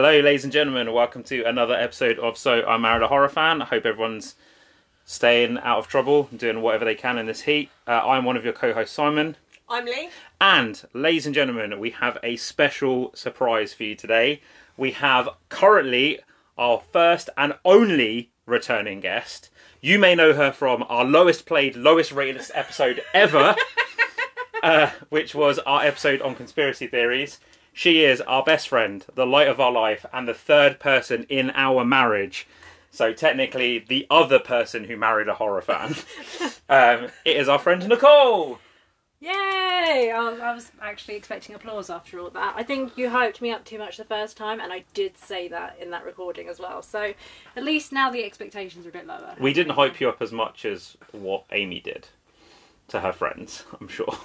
Hello, ladies and gentlemen. Welcome to another episode of So I Married a Horror Fan. I hope everyone's staying out of trouble and doing whatever they can in this heat. Uh, I'm one of your co-hosts, Simon. I'm Lee. And, ladies and gentlemen, we have a special surprise for you today. We have currently our first and only returning guest. You may know her from our lowest played, lowest rated episode ever, uh, which was our episode on conspiracy theories. She is our best friend, the light of our life, and the third person in our marriage. So technically, the other person who married a horror fan. um, it is our friend Nicole. Yay! I was, I was actually expecting applause after all that. I think you hyped me up too much the first time, and I did say that in that recording as well. So at least now the expectations are a bit lower. We didn't hype you up as much as what Amy did to her friends, I'm sure.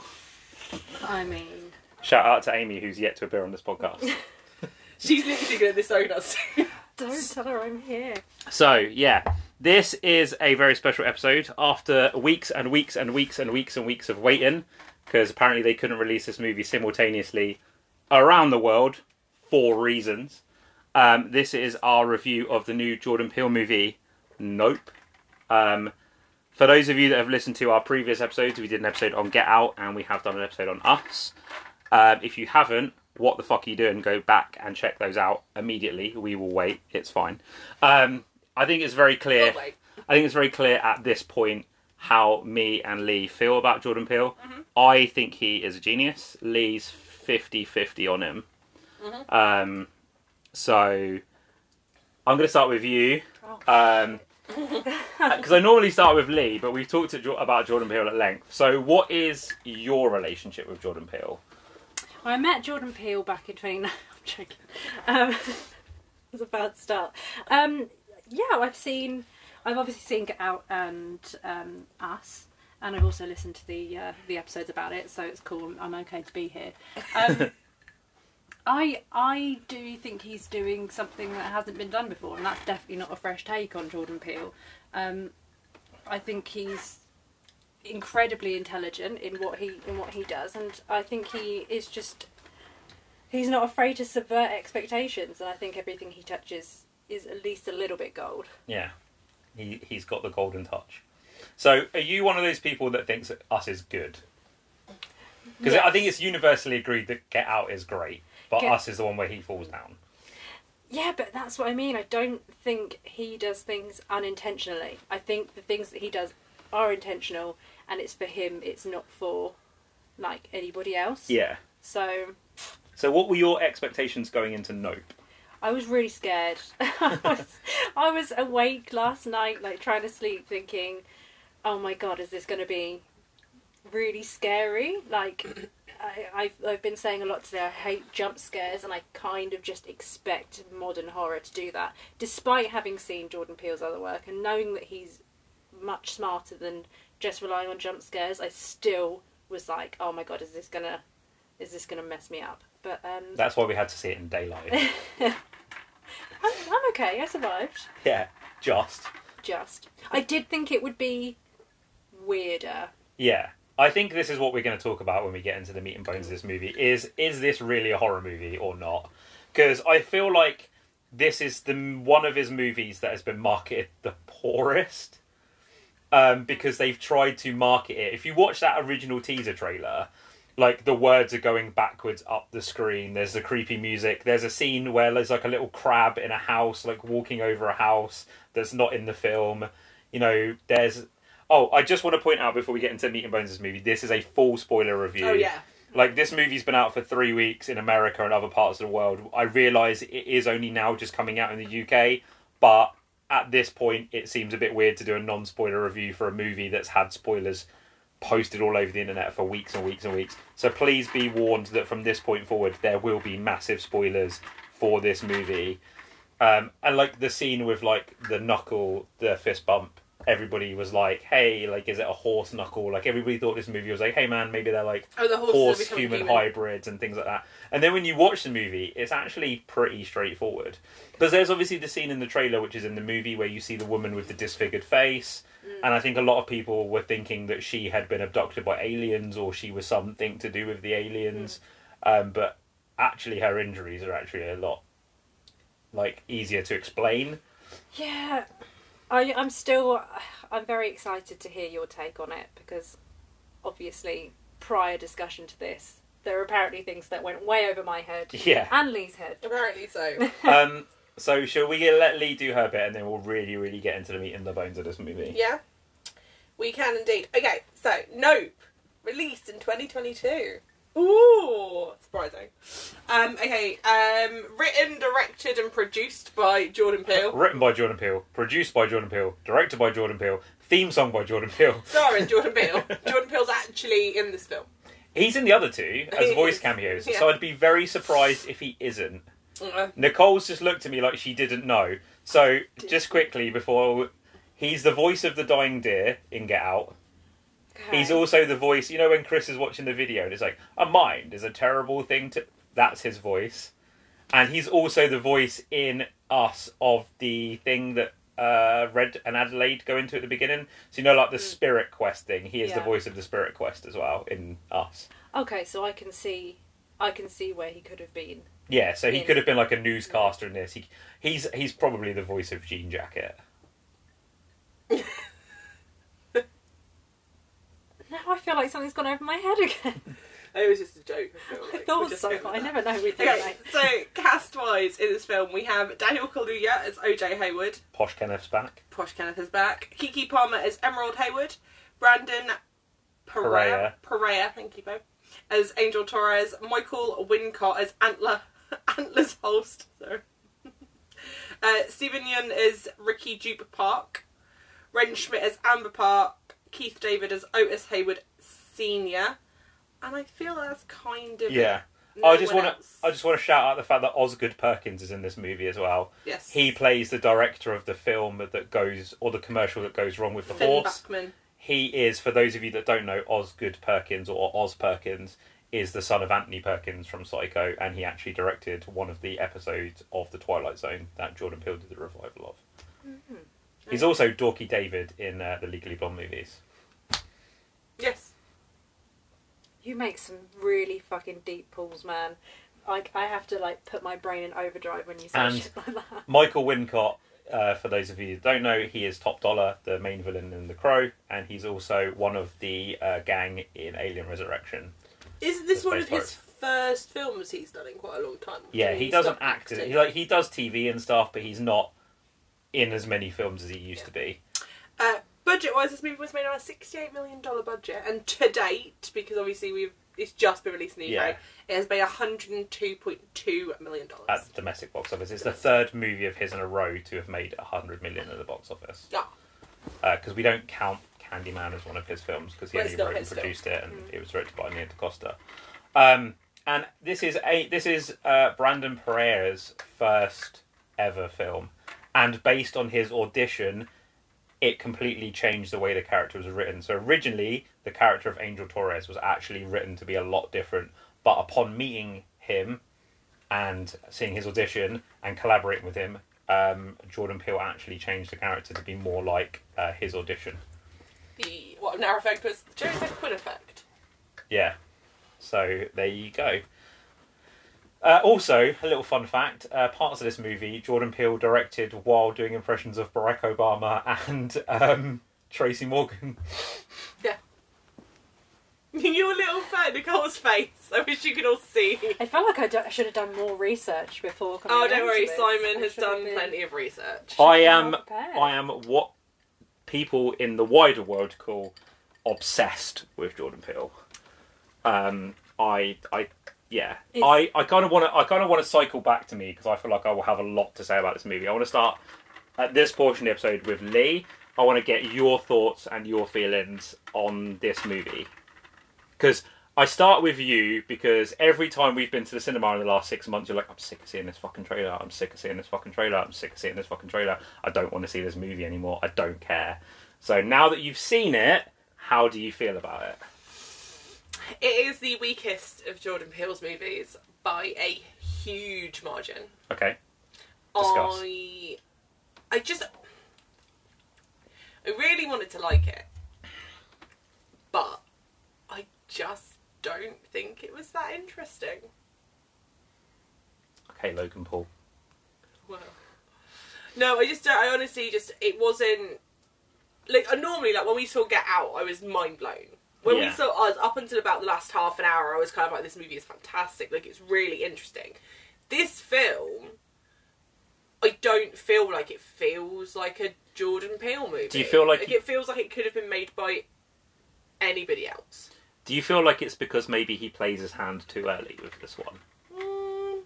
I mean, Shout out to Amy, who's yet to appear on this podcast. She's literally going to disown us. don't tell her I'm here. So, yeah, this is a very special episode after weeks and weeks and weeks and weeks and weeks of waiting because apparently they couldn't release this movie simultaneously around the world for reasons. Um, this is our review of the new Jordan Peele movie, Nope. Um, for those of you that have listened to our previous episodes, we did an episode on Get Out and we have done an episode on Us. Um, if you haven't, what the fuck are you doing? Go back and check those out immediately. We will wait. It's fine. Um, I think it's very clear. Oh. I think it's very clear at this point how me and Lee feel about Jordan Peele. I think he is a genius. Lee's 50-50 on him. Um, so I'm going to start with you. Um, because I normally start with Lee, but we've talked about Jordan Peele at length. So, what is your relationship with Jordan Peele? I met Jordan Peele back in 20... I'm joking. Um, it's a bad start. Um, yeah, I've seen... I've obviously seen Get Out and um, Us. And I've also listened to the uh, the episodes about it, so it's cool. I'm okay to be here. Um, I I do think he's doing something that hasn't been done before, and that's definitely not a fresh take on Jordan Peele. Um, I think he's incredibly intelligent in what he in what he does, and I think he is just he's not afraid to subvert expectations, and I think everything he touches is at least a little bit gold. Yeah, he he's got the golden touch. So, are you one of those people that thinks that Us is good? Because I think it's universally agreed that Get Out is great, but Get- Us is the one where he falls down. Yeah, but that's what I mean. I don't think he does things unintentionally. I think the things that he does are intentional, and it's for him. It's not for like anybody else. Yeah. So So, what were your expectations going into Nope? I was really scared. I, was, I was awake last night, like trying to sleep, thinking, "Oh my god, is this going to be really scary?" Like, I, I've I've been saying a lot today. I hate jump scares, and I kind of just expect modern horror to do that. Despite having seen Jordan Peele's other work and knowing that he's much smarter than just relying on jump scares, I still was like, "Oh my god, is this gonna is this gonna mess me up?" But um, That's why we had to see it in daylight. I'm, I'm okay. I survived. yeah, just. Just. I did think it would be weirder. Yeah. I think this is what we're going to talk about when we get into the meat and bones of this movie. Is is this really a horror movie or not? Because I feel like this is the one of his movies that has been marketed the poorest. Um, because they've tried to market it. If you watch that original teaser trailer, like the words are going backwards up the screen. There's the creepy music. There's a scene where there's like a little crab in a house, like walking over a house that's not in the film. You know, there's. Oh, I just want to point out before we get into meat and bones this movie, this is a full spoiler review. Oh yeah. Like this movie's been out for three weeks in America and other parts of the world. I realise it is only now just coming out in the UK, but at this point, it seems a bit weird to do a non-spoiler review for a movie that's had spoilers posted all over the internet for weeks and weeks and weeks. So please be warned that from this point forward, there will be massive spoilers for this movie. Um, and like the scene with like the knuckle, the fist bump, everybody was like, "Hey, like, is it a horse knuckle?" Like everybody thought this movie was like, "Hey, man, maybe they're like Oh, the horse human, human. hybrids and things like that." And then when you watch the movie, it's actually pretty straightforward because there's obviously the scene in the trailer, which is in the movie, where you see the woman with the disfigured face. And I think a lot of people were thinking that she had been abducted by aliens or she was something to do with the aliens. Um, but actually, her injuries are actually a lot like easier to explain. Yeah, I, I'm still. I'm very excited to hear your take on it because, obviously, prior discussion to this, there are apparently things that went way over my head Yeah. and Lee's head. Apparently so. um, so shall we let Lee do her bit, and then we'll really, really get into the meat and the bones of this movie? yeah, we can indeed. Okay, so Nope, released in 2022. Ooh, surprising. Um, okay, um, written, directed, and produced by Jordan Peele. Written by Jordan Peele, produced by Jordan Peele, directed by Jordan Peele, theme song by Jordan Peele. Starring Jordan Peele. Jordan Peele's actually in this film. He's in the other two as He voice is, cameos, yeah. so I'd be very surprised if he isn't. Uh, Nicole's just looked at me like she didn't know. So, just quickly before. He's the voice of the dying deer in Get Out. He's also the voice, you know, when Chris is watching the video and it's like, a mind is a terrible thing to. That's his voice. And he's also the voice in Us of the thing that uh, Red and Adelaide go into at the beginning. So, you know, like the Spirit Quest thing. He is the voice of the Spirit Quest as well in Us. Okay, so I can see, I can see where he could have been. Yeah, so he In- could have been like a newscaster in this. He, he's he's probably the voice of Jean Jacket. Now I feel like something's gone over my head again. it was just a joke. I, feel like. We're thought just so, over but I never know with you. Okay, mate. so cast wise in this film, we have Daniel Kaluuya as OJ Haywood. Posh Kenneth's back. Posh Kenneth is back. Keke Palmer as Emerald Haywood. Brandon Perea. Perea. Perea, thank you, Bo. As Angel Torres. Michael Wincott as Antler. Antlers Holst. Sorry. uh, Steven Yeun as Ricky Jupe Park. Wrenn Schmidt as Amber Park. Keith David as Otis Haywood Senior. And I feel that's kind of Yeah. no I just want to. I just want to shout out the fact that Osgood Perkins is in this movie as well. yes. He plays the director of the film that goes or the commercial that goes wrong with the Finn horse. Backman. He is, for those of you that don't know, Osgood Perkins or Oz Perkins is the son of Anthony Perkins from Psycho, and he actually directed one of the episodes of The Twilight Zone that Jordan Peele did the revival of. Mm-hmm. He's also Dorky David in uh, the Legally Blonde movies. Yes. You make some really fucking deep pulls, man. Like I have to like put my brain in overdrive when you say And- shit like that. Michael Wincott, uh, for those of you that don't know, he is Top Dollar, the main villain in The Crow, and he's also one of the uh, gang in Alien Resurrection. Isn't this The one of Space his first films he's done in quite a long time? Yeah, I he doesn't act. acting. He like he does TV and stuff, but he's not in as many films as he used to be. Uh, budget wise, this movie was made on a $68 million budget, and to date, because obviously we've it's just been released in the Yeah. UK, it has made $102.2 million. At the domestic box office, it's the third movie of his in a row to have made hundred million at the box office. Ah. Because we don't count Candyman as one of his films because he it's only wrote and his film. produced it, and Mm. it was directed by Nia DaCosta. Um, and this is a this is uh, Brandon Pereira's first ever film, and based on his audition, it completely changed the way the character was written. So originally, the character of Angel Torres was actually written to be a lot different, but upon meeting him and seeing his audition and collaborating with him, um, Jordan Peele actually changed the character to be more like uh, his audition. The what narrow effect was the Jerry Quinn effect. Yeah. So there you go. Uh, also, a little fun fact: uh, parts of this movie, Jordan Peele directed while doing impressions of Barack Obama and um, Tracy Morgan. Yeah. Your little fan, Nicole's face. I wish you could all see. I felt like I, do- I should have done more research before coming. Oh, don't onto worry, this. Simon I has done been- plenty of research. I am, been more prepared. I am what people in the wider world call obsessed with Jordan Peele. Um, I, I, yeah, It's- I, I kind of want to, I kind of want to cycle back to me because I feel like I will have a lot to say about this movie. I want to start at this portion of the episode with Lee. I want to get your thoughts and your feelings on this movie because I start with you because every time we've been to the cinema in the last six months, you're like, I'm sick of seeing this fucking trailer. I'm sick of seeing this fucking trailer. I'm sick of seeing this fucking trailer. I don't want to see this movie anymore. I don't care. So now that you've seen it, how do you feel about it? It is the weakest of Jordan Peele's movies by a huge margin. Okay. Discuss. I, I just, I really wanted to like it, but I just don't think it was that interesting. Okay, Logan Paul. Well, no, I just don't. I honestly just it wasn't like normally like when we saw Get Out, I was mind blown. When we saw us up until about the last half an hour, I was kind of like, this movie is fantastic. Like it's really interesting. This film, I don't feel like it feels like a Jordan Peele movie. Do you feel like- it feels like it could have been made by anybody else? Do you feel like it's because maybe he plays his hand too early with this one? Mm.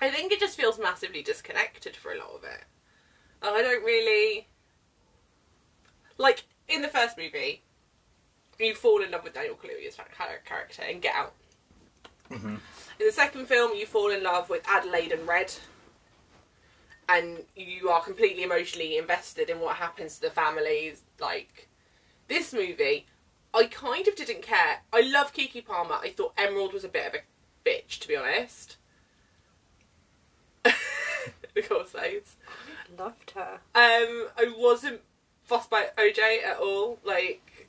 I think it just feels massively disconnected for a lot of it. I don't really like in the first movie. You fall in love with Daniel Kaluuya's character and Get Out. Mhm. In the second film, you fall in love with Adelaide and Red, and you are completely emotionally invested in what happens to the families. Like this movie, I kind of didn't care. I love Keke Palmer. I thought Emerald was a bit of a bitch, to be honest. the course slaves. Loved her. Um, I wasn't fussed by OJ at all. Like,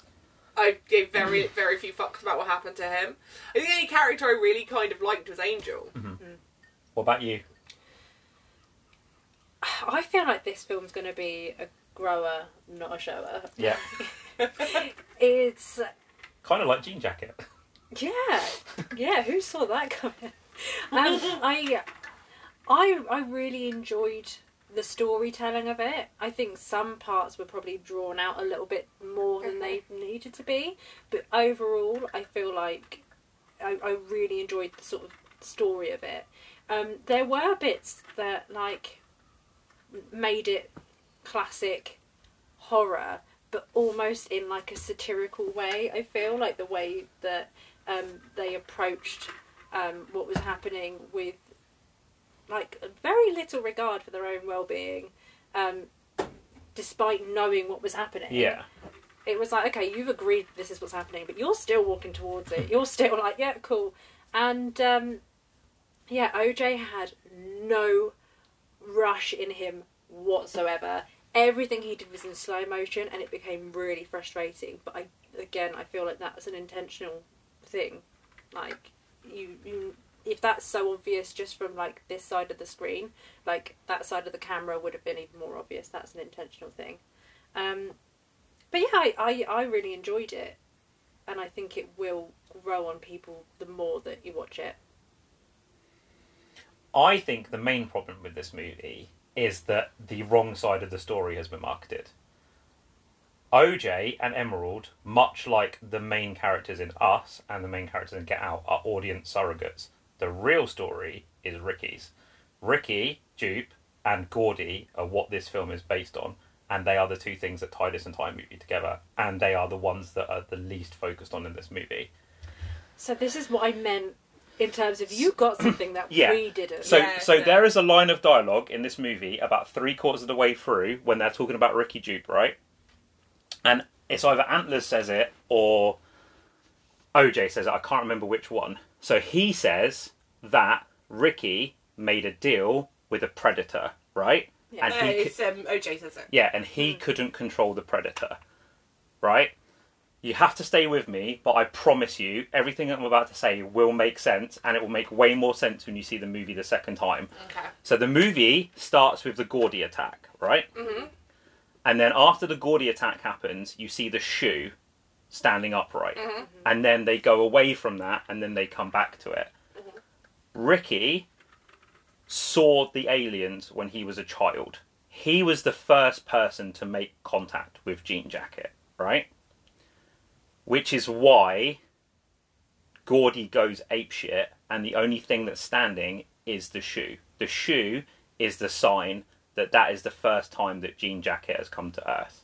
I gave very, mm. very few fucks about what happened to him. I think the only character I really kind of liked was Angel. Mm-hmm. Mm. What about you? I feel like this film's going to be a grower, not a shower. Yeah, It's kind of like Jean Jacket. yeah, yeah. Who saw that coming? Um, I, I, I really enjoyed the storytelling of it. I think some parts were probably drawn out a little bit more than they needed to be, but overall, I feel like I, I really enjoyed the sort of story of it. Um, there were bits that like made it classic horror, but almost in like a satirical way. I feel like the way that um, they approached um, what was happening with like very little regard for their own well-being, um, despite knowing what was happening. Yeah, It was like, okay, you've agreed this is what's happening, but you're still walking towards it. You're still like, yeah, cool. And um, yeah, OJ had no rush in him whatsoever. Everything he did was in slow motion, and it became really frustrating. But I, again, I feel like that was an intentional thing. Like you, you, if that's so obvious just from like this side of the screen, like that side of the camera would have been even more obvious. That's an intentional thing. Um, but yeah, I, I, I really enjoyed it, and I think it will grow on people the more that you watch it. I think the main problem with this movie is that the wrong side of the story has been marketed. OJ and Emerald, much like the main characters in Us and the main characters in Get Out, are audience surrogates. The real story is Ricky's. Ricky, Jupe, and Gordy are what this film is based on, and they are the two things that tie this entire movie together, and they are the ones that are the least focused on in this movie. So this is what I meant in terms of you got something that Yeah. we didn't. So, Yeah, so yeah. there is a line of dialogue in this movie about three quarters of the way through when they're talking about Ricky Jupe, right? And it's either Antlers says it or OJ says it. I can't remember which one. So he says that Ricky made a deal with a predator, right? Yeah. And Uh, he, it's um, OJ says it. yeah, and he couldn't control the predator, right? You have to stay with me, but I promise you, everything I'm about to say will make sense, and it will make way more sense when you see the movie the second time. Okay. So the movie starts with the Gordy attack, right? Mm-hmm. And then after the Gordy attack happens, you see the shoe standing upright. hmm And then they go away from that, and then they come back to it. Ricky saw the aliens when he was a child. He was the first person to make contact with Jean Jacket, right? Which is why Gordy goes apeshit, and the only thing that's standing is the shoe. The shoe is the sign that that is the first time that Jean Jacket has come to Earth.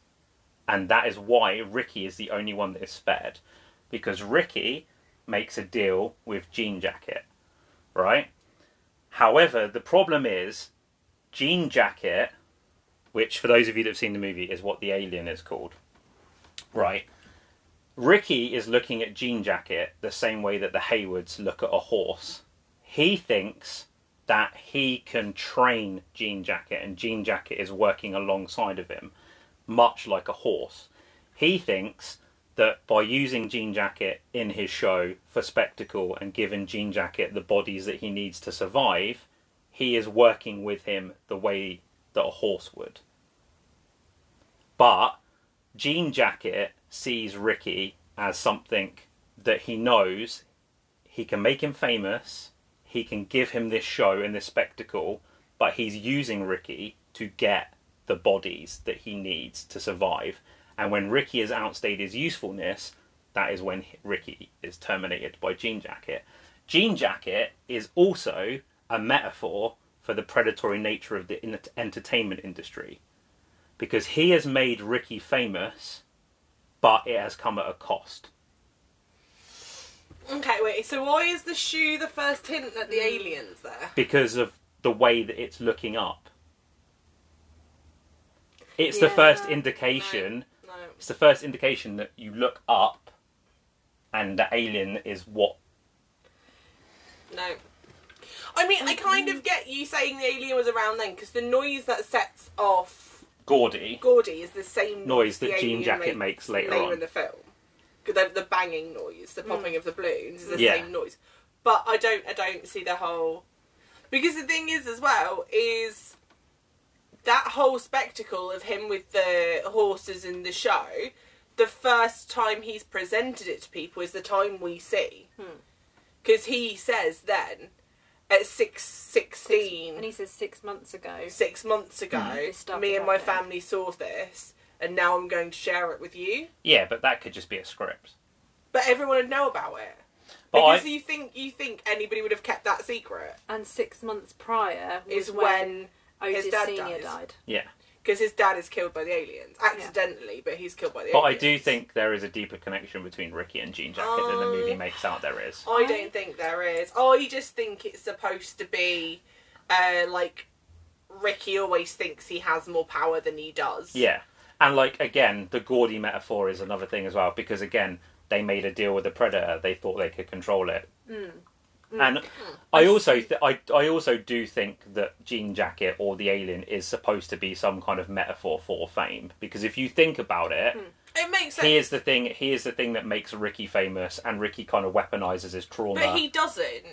And that is why Ricky is the only one that is spared. Because Ricky makes a deal with Jean Jacket, right? However, the problem is Jean Jacket, which for those of you that have seen the movie is what the alien is called, right? Ricky is looking at Jean Jacket the same way that the Haywoods look at a horse. He thinks that he can train Jean Jacket, and Jean Jacket is working alongside of him, much like a horse. He thinks that by using Jean Jacket in his show for spectacle and giving Jean Jacket the bodies that he needs to survive, he is working with him the way that a horse would. But Jean Jacket sees Ricky as something that he knows he can make him famous, he can give him this show and this spectacle, but he's using Ricky to get the bodies that he needs to survive. And when Ricky has outstayed his usefulness, that is when Ricky is terminated by Jean Jacket. Jean Jacket is also a metaphor for the predatory nature of the entertainment industry because he has made Ricky famous, but it has come at a cost. Okay, wait. So why is the shoe the first hint that the aliens there? because of the way that it's looking up. It's the Yeah. first indication. No. It's the first indication that you look up, and the alien is what. No. I mean, I kind of get you saying the alien was around then because the noise that sets off Gordy. Gordy is the same Noise the that Jean alien Jacket makes later later on. in the film. 'Cause The, the banging noise, the popping mm. of the balloons, is the Yeah. same noise. But I don't, I don't see the whole. Because the thing is, as well, is that whole spectacle of him with the horses in the show. The first time he's presented it to people is the time we see, Hmm. because he says then at six sixteen And he says six months ago. six months ago, Mm. This started me and my happening. family saw this, and now I'm going to share it with you. Yeah, but that could just be a script. But everyone would know about it But because I, you think you think anybody would have kept that secret And six months prior was is when Otis his dad Senior dies. died. yeah, because his dad is killed by the aliens accidentally, but he's killed by the but I do think there is a deeper connection between Ricky and Jean Jacket than the movie Oh. makes out there is. I don't think there is. I just think it's supposed to be uh, like Ricky always thinks he has more power than he does. Yeah, and like again, the Gordy metaphor is another thing as well because again, they made a deal with the Predator. They thought they could control it, Mm. And I also th- I I also do think that Jean Jacket or the alien is supposed to be some kind of metaphor for fame because if you think about it. It makes sense. He is the thing. He is the thing that makes Ricky famous, and Ricky kind of weaponizes his trauma. But he doesn't.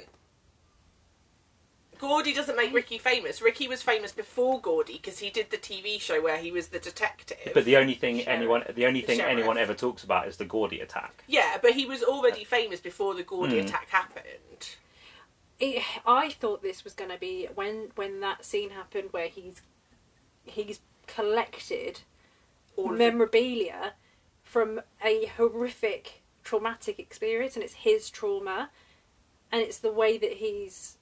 Gordy doesn't make Ricky famous. Ricky was famous before Gordy because he did the TV show where he was the detective. But the only thing Sheriff. anyone, the only thing Sheriff. anyone ever talks about is the Gordy attack. yeah, but he was already famous before the Gordy Hmm. attack happened. It, I thought this was going to be when when that scene happened where he's he's collected All memorabilia from a horrific traumatic experience and it's his trauma and it's the way that he's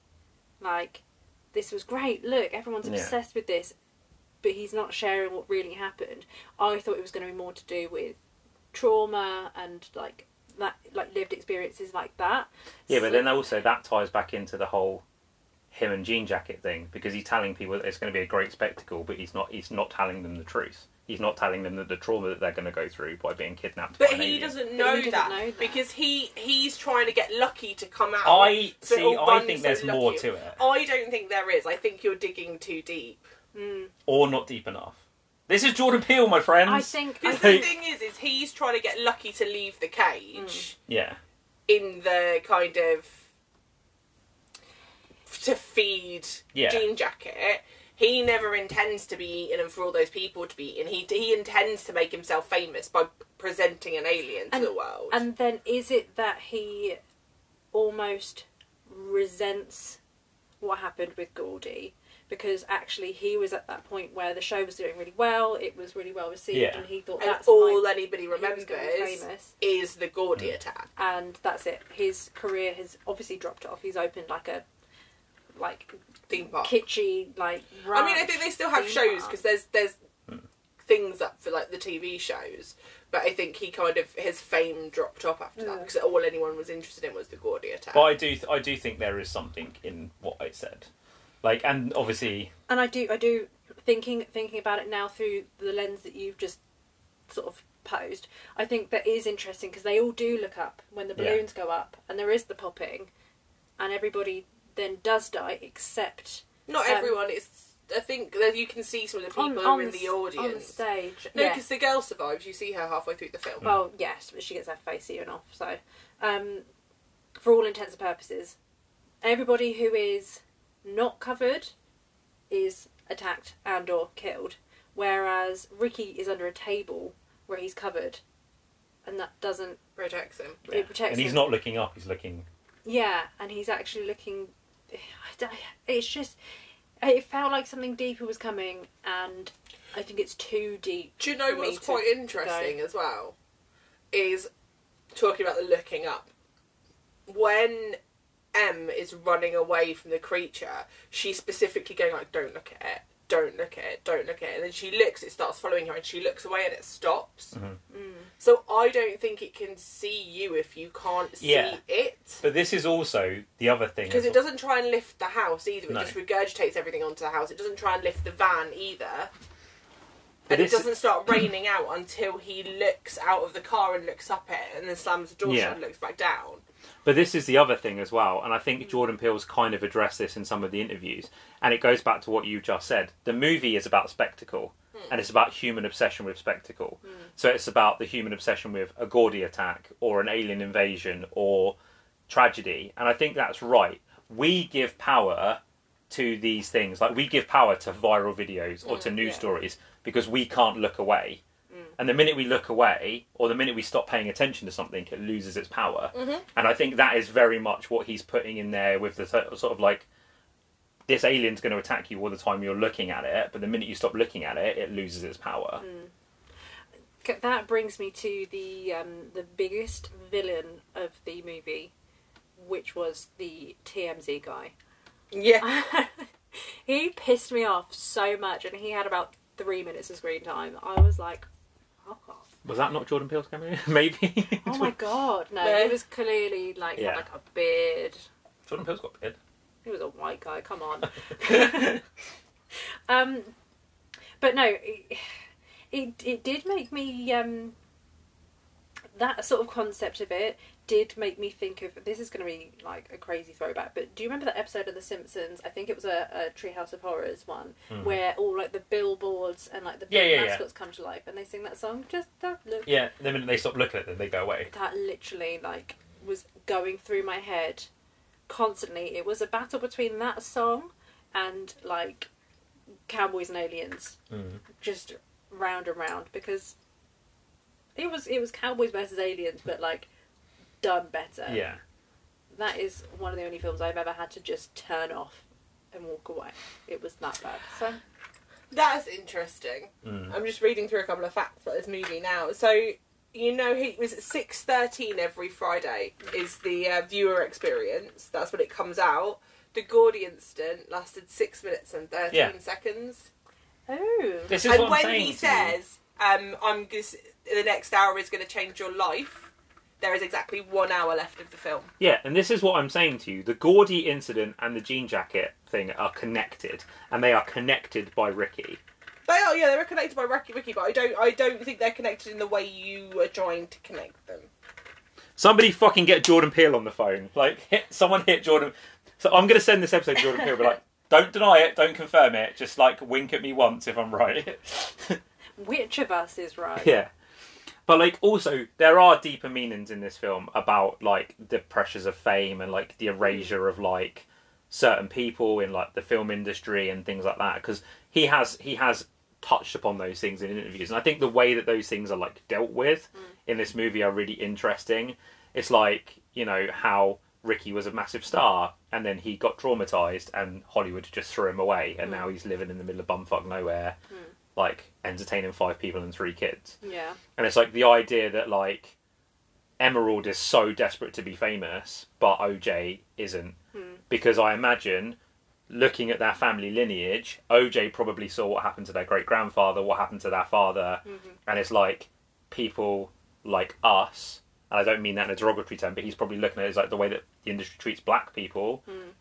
like this was great look everyone's Yeah. obsessed with this but he's not sharing what really happened i thought it was going to be more to do with trauma and like that like lived experiences like that Yeah, but So- then also that ties back into the whole him and Jean Jacket thing because he's telling people that it's going to be a great spectacle, but he's not. He's not telling them the truth. He's not telling them that the trauma that they're going to go through by being kidnapped. But by he doesn't But know, he doesn't that, know that. because he he's trying to get lucky to come out. I So see. I runs think so there's more to it, I don't think there is. I think you're digging too deep. mm. or not deep enough. This is Jordan Peele, my friends. i think I Because think the thing is, is he's trying to get lucky to leave the cage mm. Yeah, in the kind of to feed Yeah. Jean Jacket. He never intends to be eaten, and for all those people to be eaten, he he intends to make himself famous by presenting an alien to And- the world. And then is it that he almost resents what happened with Gordy? Because actually he was at that point where the show was doing really well, it was really well received, Yeah. and he thought And that's all my, anybody he was gonna be remembers famous. is the Gordy Mm. attack. And that's it. His career has obviously dropped off. He's opened like a like Theme park. kitschy like. I mean, I think they still have shows because there's there's Hmm. things up for like the TV shows, but I think he kind of his fame dropped off after that because all anyone was interested in was the Gordy attack. but I do. I do think there is something in what I said. Like, and obviously, and I do I do thinking thinking about it now through the lens that you've just sort of posed. I think that is interesting because they all do look up when the Yeah. balloons go up and there is the popping, and everybody then does die except Not um, everyone. It's I think that you can see some of the people on, who on are in the the s- on the audience. stage. no, yeah. because the girl survives. You see her halfway through the film. Well, yes, but she gets her face eaten off. So, um, for all intents and purposes, everybody who is not covered is attacked and or killed, whereas Ricky is under a table where he's covered, and that doesn't Protects him. it protects him. and he's him. not looking up; he's looking. Yeah, and he's actually looking. I It's just. It felt like something deeper was coming, and I think it's too deep. Do you know what's quite interesting as well? Is talking about the looking up. When Em is running away from the creature, she's specifically going like, "Don't look at it, don't look at it, don't look at it." And then she looks, it starts following her, and she looks away, and it stops. Mm. So I don't think it can see you if you can't see Yeah. it. But this is also the other thing. Because it doesn't try and lift the house either. It No. just regurgitates everything onto the house. It doesn't try and lift the van either. But and it doesn't start raining out until he looks out of the car and looks up at it and then slams the door Yeah. shut and looks back down. But this is the other thing as well, and I think mm. Jordan Peele's kind of addressed this in some of the interviews, and it goes back to what you just said. The movie is about spectacle, mm. and it's about human obsession with spectacle. Mm. So it's about the human obsession with a Gordy attack, or an alien invasion, or tragedy, and I think that's right. We give power to these things, like we give power to viral videos or to news yeah. stories because we can't look away. And the minute we look away, or the minute we stop paying attention to something, it loses its power. And I think that is very much what he's putting in there with the sort sort of like this alien's going to attack you all the time you're looking at it, but the minute you stop looking at it, it loses its power. C- That brings me to the um, the biggest villain of the movie, which was the TMZ guy. Yeah. he pissed me off so much, and he had about three minutes of screen time. I was like, fuck off. Was that not Jordan Peele's cameo? Maybe. Oh my god, no, No. he was clearly like Yeah. like a beard. Jordan Peele's got a beard. He was a white guy. Come on. um, but no, it, it it did make me um. That sort of concept of it did make me think of this is going to be like a crazy throwback. But do you remember that episode of The Simpsons? I think it was a, a Treehouse of Horrors one where all like the billboards and like the. Yeah, big yeah, yeah. mascots come to life and they sing that song. Just that look Yeah, the minute they stop looking at them, they go away. that literally like was going through my head constantly. It was a battle between that song and like Cowboys and Aliens, Mm. just round and round because it was it was Cowboys versus Aliens, but like done better. Yeah. that is one of the only films I've ever had to just turn off and walk away. It was that bad. So That's interesting. Mm. I'm just reading through a couple of facts about this movie now. So you know, he was at six thirteen every Friday is the uh, viewer experience. That's when it comes out. The Gordy incident lasted six minutes and thirteen Yeah. seconds. oh, This is and what I'm when he says, um, "I'm gonna, the next hour is going to change your life," there is exactly one hour left of the film. Yeah, and this is what I'm saying to you. The Gordy incident and the jean jacket thing are connected, and they are connected by Ricky. They are, yeah, they're connected by Ricky Ricky, but I don't, I don't think they're connected in the way you are trying to connect them. Somebody fucking get Jordan Peele on the phone. Like, hit, someone hit Jordan. So I'm going to send this episode to Jordan Peele, but like, don't deny it, don't confirm it, just like wink at me once if I'm right. which of us is right? yeah. But like, also, there are deeper meanings in this film about like the pressures of fame and like the erasure of like certain people in like the film industry and things like that. Because he has he has touched upon those things in interviews, and I think the way that those things are like dealt with in this movie are really interesting. It's like you know how Ricky was a massive star, and then he got traumatized, and Hollywood just threw him away, and mm. now he's living in the middle of bumfuck nowhere, mm. Like entertaining five people and three kids. Yeah. And it's like the idea that like Emerald is so desperate to be famous, but OJ isn't. Hmm. Because I imagine looking at their family lineage, OJ probably saw what happened to their great grandfather, what happened to their father, mm-hmm. and it's like people like us. And I don't mean that in a derogatory term, but he's probably looking at it as like the way that the industry treats black people. Hmm.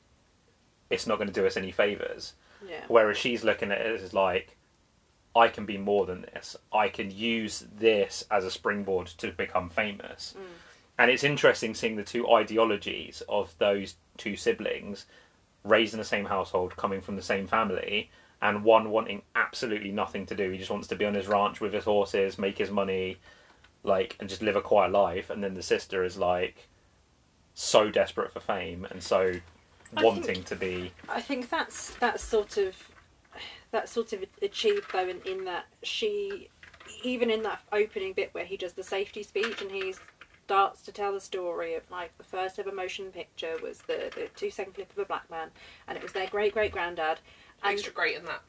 It's not going to do us any favors. Yeah. Whereas she's looking at it as like, I can be more than this. I can use this as a springboard to become famous. Mm. And it's interesting seeing the two ideologies of those two siblings raised in the same household, coming from the same family, and one wanting absolutely nothing to do. He just wants to be on his ranch with his horses, make his money, like, and just live a quiet life. And then the sister is like so desperate for fame and so I wanting think- to be. I think that's that's sort of that's sort of achieved though in, in that she even in that opening bit where he does the safety speech and he starts to tell the story of like the first ever motion picture was the, the two second clip of a black man and it was their great great granddad. And Extra great in that.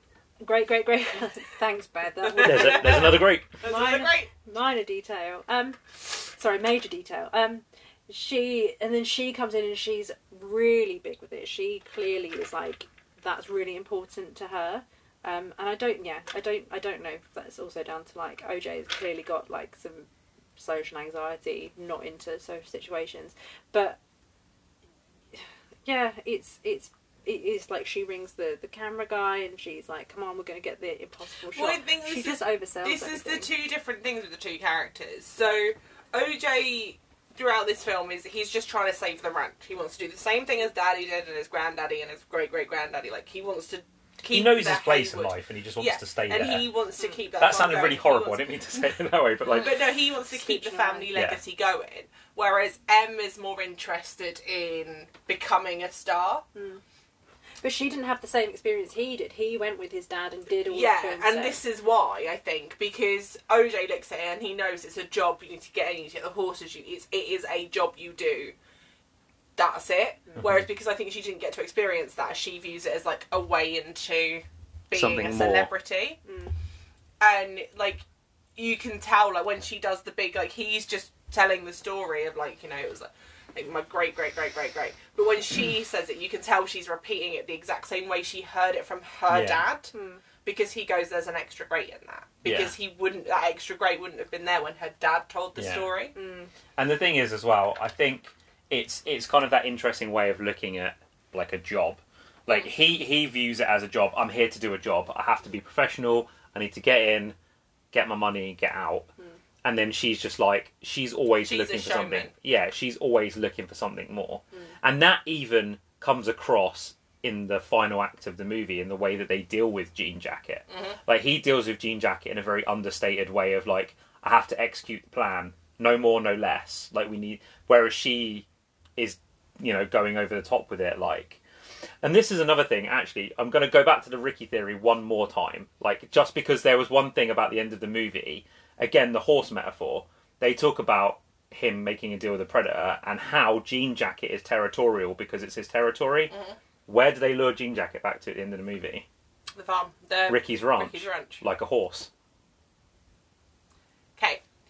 great great great. Thanks Beth. That There's, a, there's another great. That's Mine- another great. minor detail. Um sorry major detail. Um she and then she comes in and she's really big with it. She clearly is like that's really important to her um and i don't yeah i don't i don't know if that's also down to like oj has clearly got like some social anxiety not into social situations but yeah it's it's it is like she rings the the camera guy and she's like come on we're going to get the impossible shot Well, I think she just is- oversells This is the two different things with the two characters. So OJ throughout this film is he's just trying to save the ranch. He wants to do the same thing as Daddy did and his granddaddy and his great great granddaddy. Like he wants to. He knows his place in life and he just wants Yeah, to stay and there. he wants to keep that. that sounded going. really He horrible. I didn't mean to say it that way, but like, But no, he wants to keep the Speech family Yeah. legacy going. Whereas Em is more interested in becoming a star. Hmm. But she didn't have the same experience he did. He went with his dad and did all Yeah, film and set. this is why I think because OJ looks at it and he knows it's a job you need to get in, you need to get the horses. You, it's it is a job you do. That's it. Mm-hmm. Whereas because I think she didn't get to experience that, she views it as like a way into being Something a more. celebrity. Mm. And like you can tell, like when she does the big, like he's just telling the story of like you know it was like. Like my great, great, great, great, great. But when she says it, you can tell she's repeating it the exact same way she heard it from her Yeah. dad Hmm. because he goes there's an extra great in that because he wouldn't that extra great wouldn't have been there when her dad told the Yeah. story Mm. And the thing is, as well, I think it's it's kind of that interesting way of looking at like a job. Like he he views it as a job. I'm here to do a job. I have to be professional. I need to get in, get my money, get out. Hmm. And then she's just like she's always She's looking for something. Yeah, she's always looking for something more. Hmm. And that even comes across in the final act of the movie in the way that they deal with Jean Jacket. Mm-hmm. Like he deals with Jean Jacket in a very understated way of like I have to execute the plan, no more, no less. Like we need. Whereas she is, you know, going over the top with it. Like, and this is another thing. Actually, I'm going to go back to the Ricky theory one more time. Like, just because there was one thing about the end of the movie, again, the horse metaphor. They talk about him making a deal with the predator and how Jean Jacket is territorial because it's his territory. Mm-hmm. Where do they lure Jean Jacket back to at the end of the movie? the farm the Ricky's ranch, Ricky's ranch like a horse.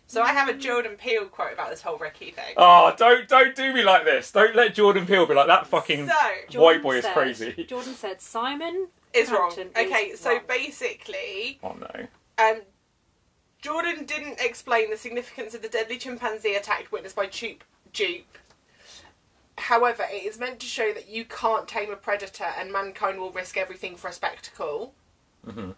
Okay so I have a Jordan Peele quote about this whole Ricky thing Oh, don't don't do me like this. Don't let Jordan Peele be like that. Fucking so white boy is crazy. Jordan said Simon is wrong Hampton okay is so wrong. basically Oh no. um Jordan didn't explain the significance of the deadly chimpanzee attack witnessed by Jupe. Jupe. However, it is meant to show that you can't tame a predator and mankind will risk everything for a spectacle. Mhm.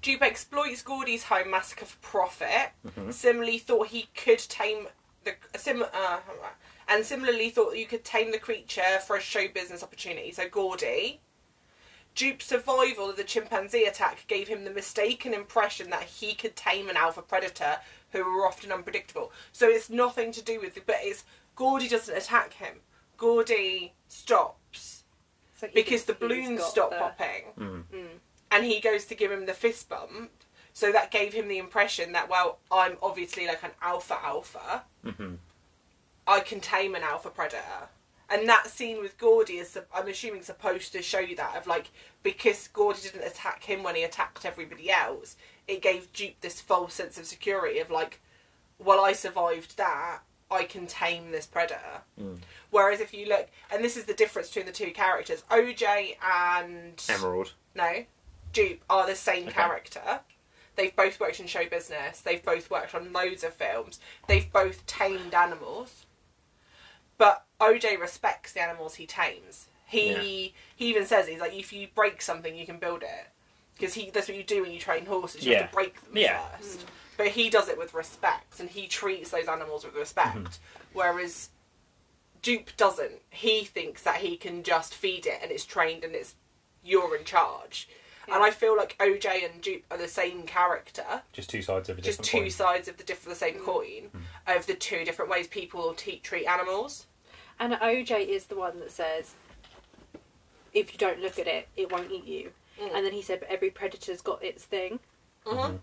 Jupe exploits Gordy's home massacre for profit. Mhm. Similarly, thought he could tame the sim, uh, and similarly thought you could tame the creature for a show business opportunity. So Gordy. Jupe's survival of the chimpanzee attack gave him the mistaken impression that he could tame an alpha predator who were often unpredictable. So it's nothing to do with it, but it's Gordy doesn't attack him. Gordy stops So he- because the balloons stop the- popping Mm. Mm. And he goes to give him the fist bump. So that gave him the impression that, well, I'm obviously like an alpha alpha. hmm I can tame an alpha predator. And that scene with Gordy is, I'm assuming, supposed to show you that of like because Gordy didn't attack him when he attacked everybody else, it gave Jupe this false sense of security of like, well, I survived that, I can tame this predator. Mm. Whereas if you look, and this is the difference between the two characters, OJ and Emerald. no, Jupe are the same Okay. character. They've both worked in show business. They've both worked on loads of films. They've both tamed animals. But OJ respects the animals he tames. He he even says he's like, if you break something, you can build it. Because he that's what you do when you train horses. You have to break them Yeah. first. But he does it with respect, and he treats those animals with respect. Mm-hmm. Whereas Jupe doesn't. He thinks that he can just feed it, and it's trained, and it's you're in charge. And I feel like OJ and Jupe are the same character, Just two sides of a just two coin. sides of the diff- the same coin of the two different ways people te- treat animals. And OJ is the one that says, if you don't look at it, it won't eat you. Mm. And then he said, but every predator's got its thing. hmm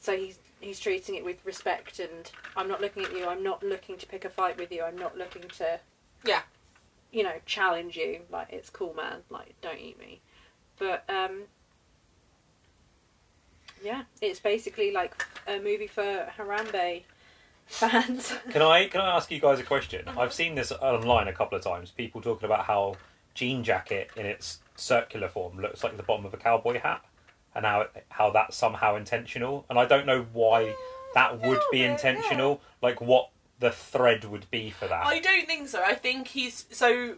So he's he's treating it with respect, and I'm not looking at you. I'm not looking to pick a fight with you. I'm not looking to, Yeah. you know, challenge you. Like it's cool, man. Like don't eat me. But um, yeah, it's basically like a movie for Harambe fans. Can I can I ask you guys a question? I've seen this online a couple of times. People talking about how jean jacket in its circular form looks like the bottom of a cowboy hat, and how it, how that's somehow intentional. And I don't know why that would be little bit, intentional. Like what the thread would be for that. I don't think so. I think he's so.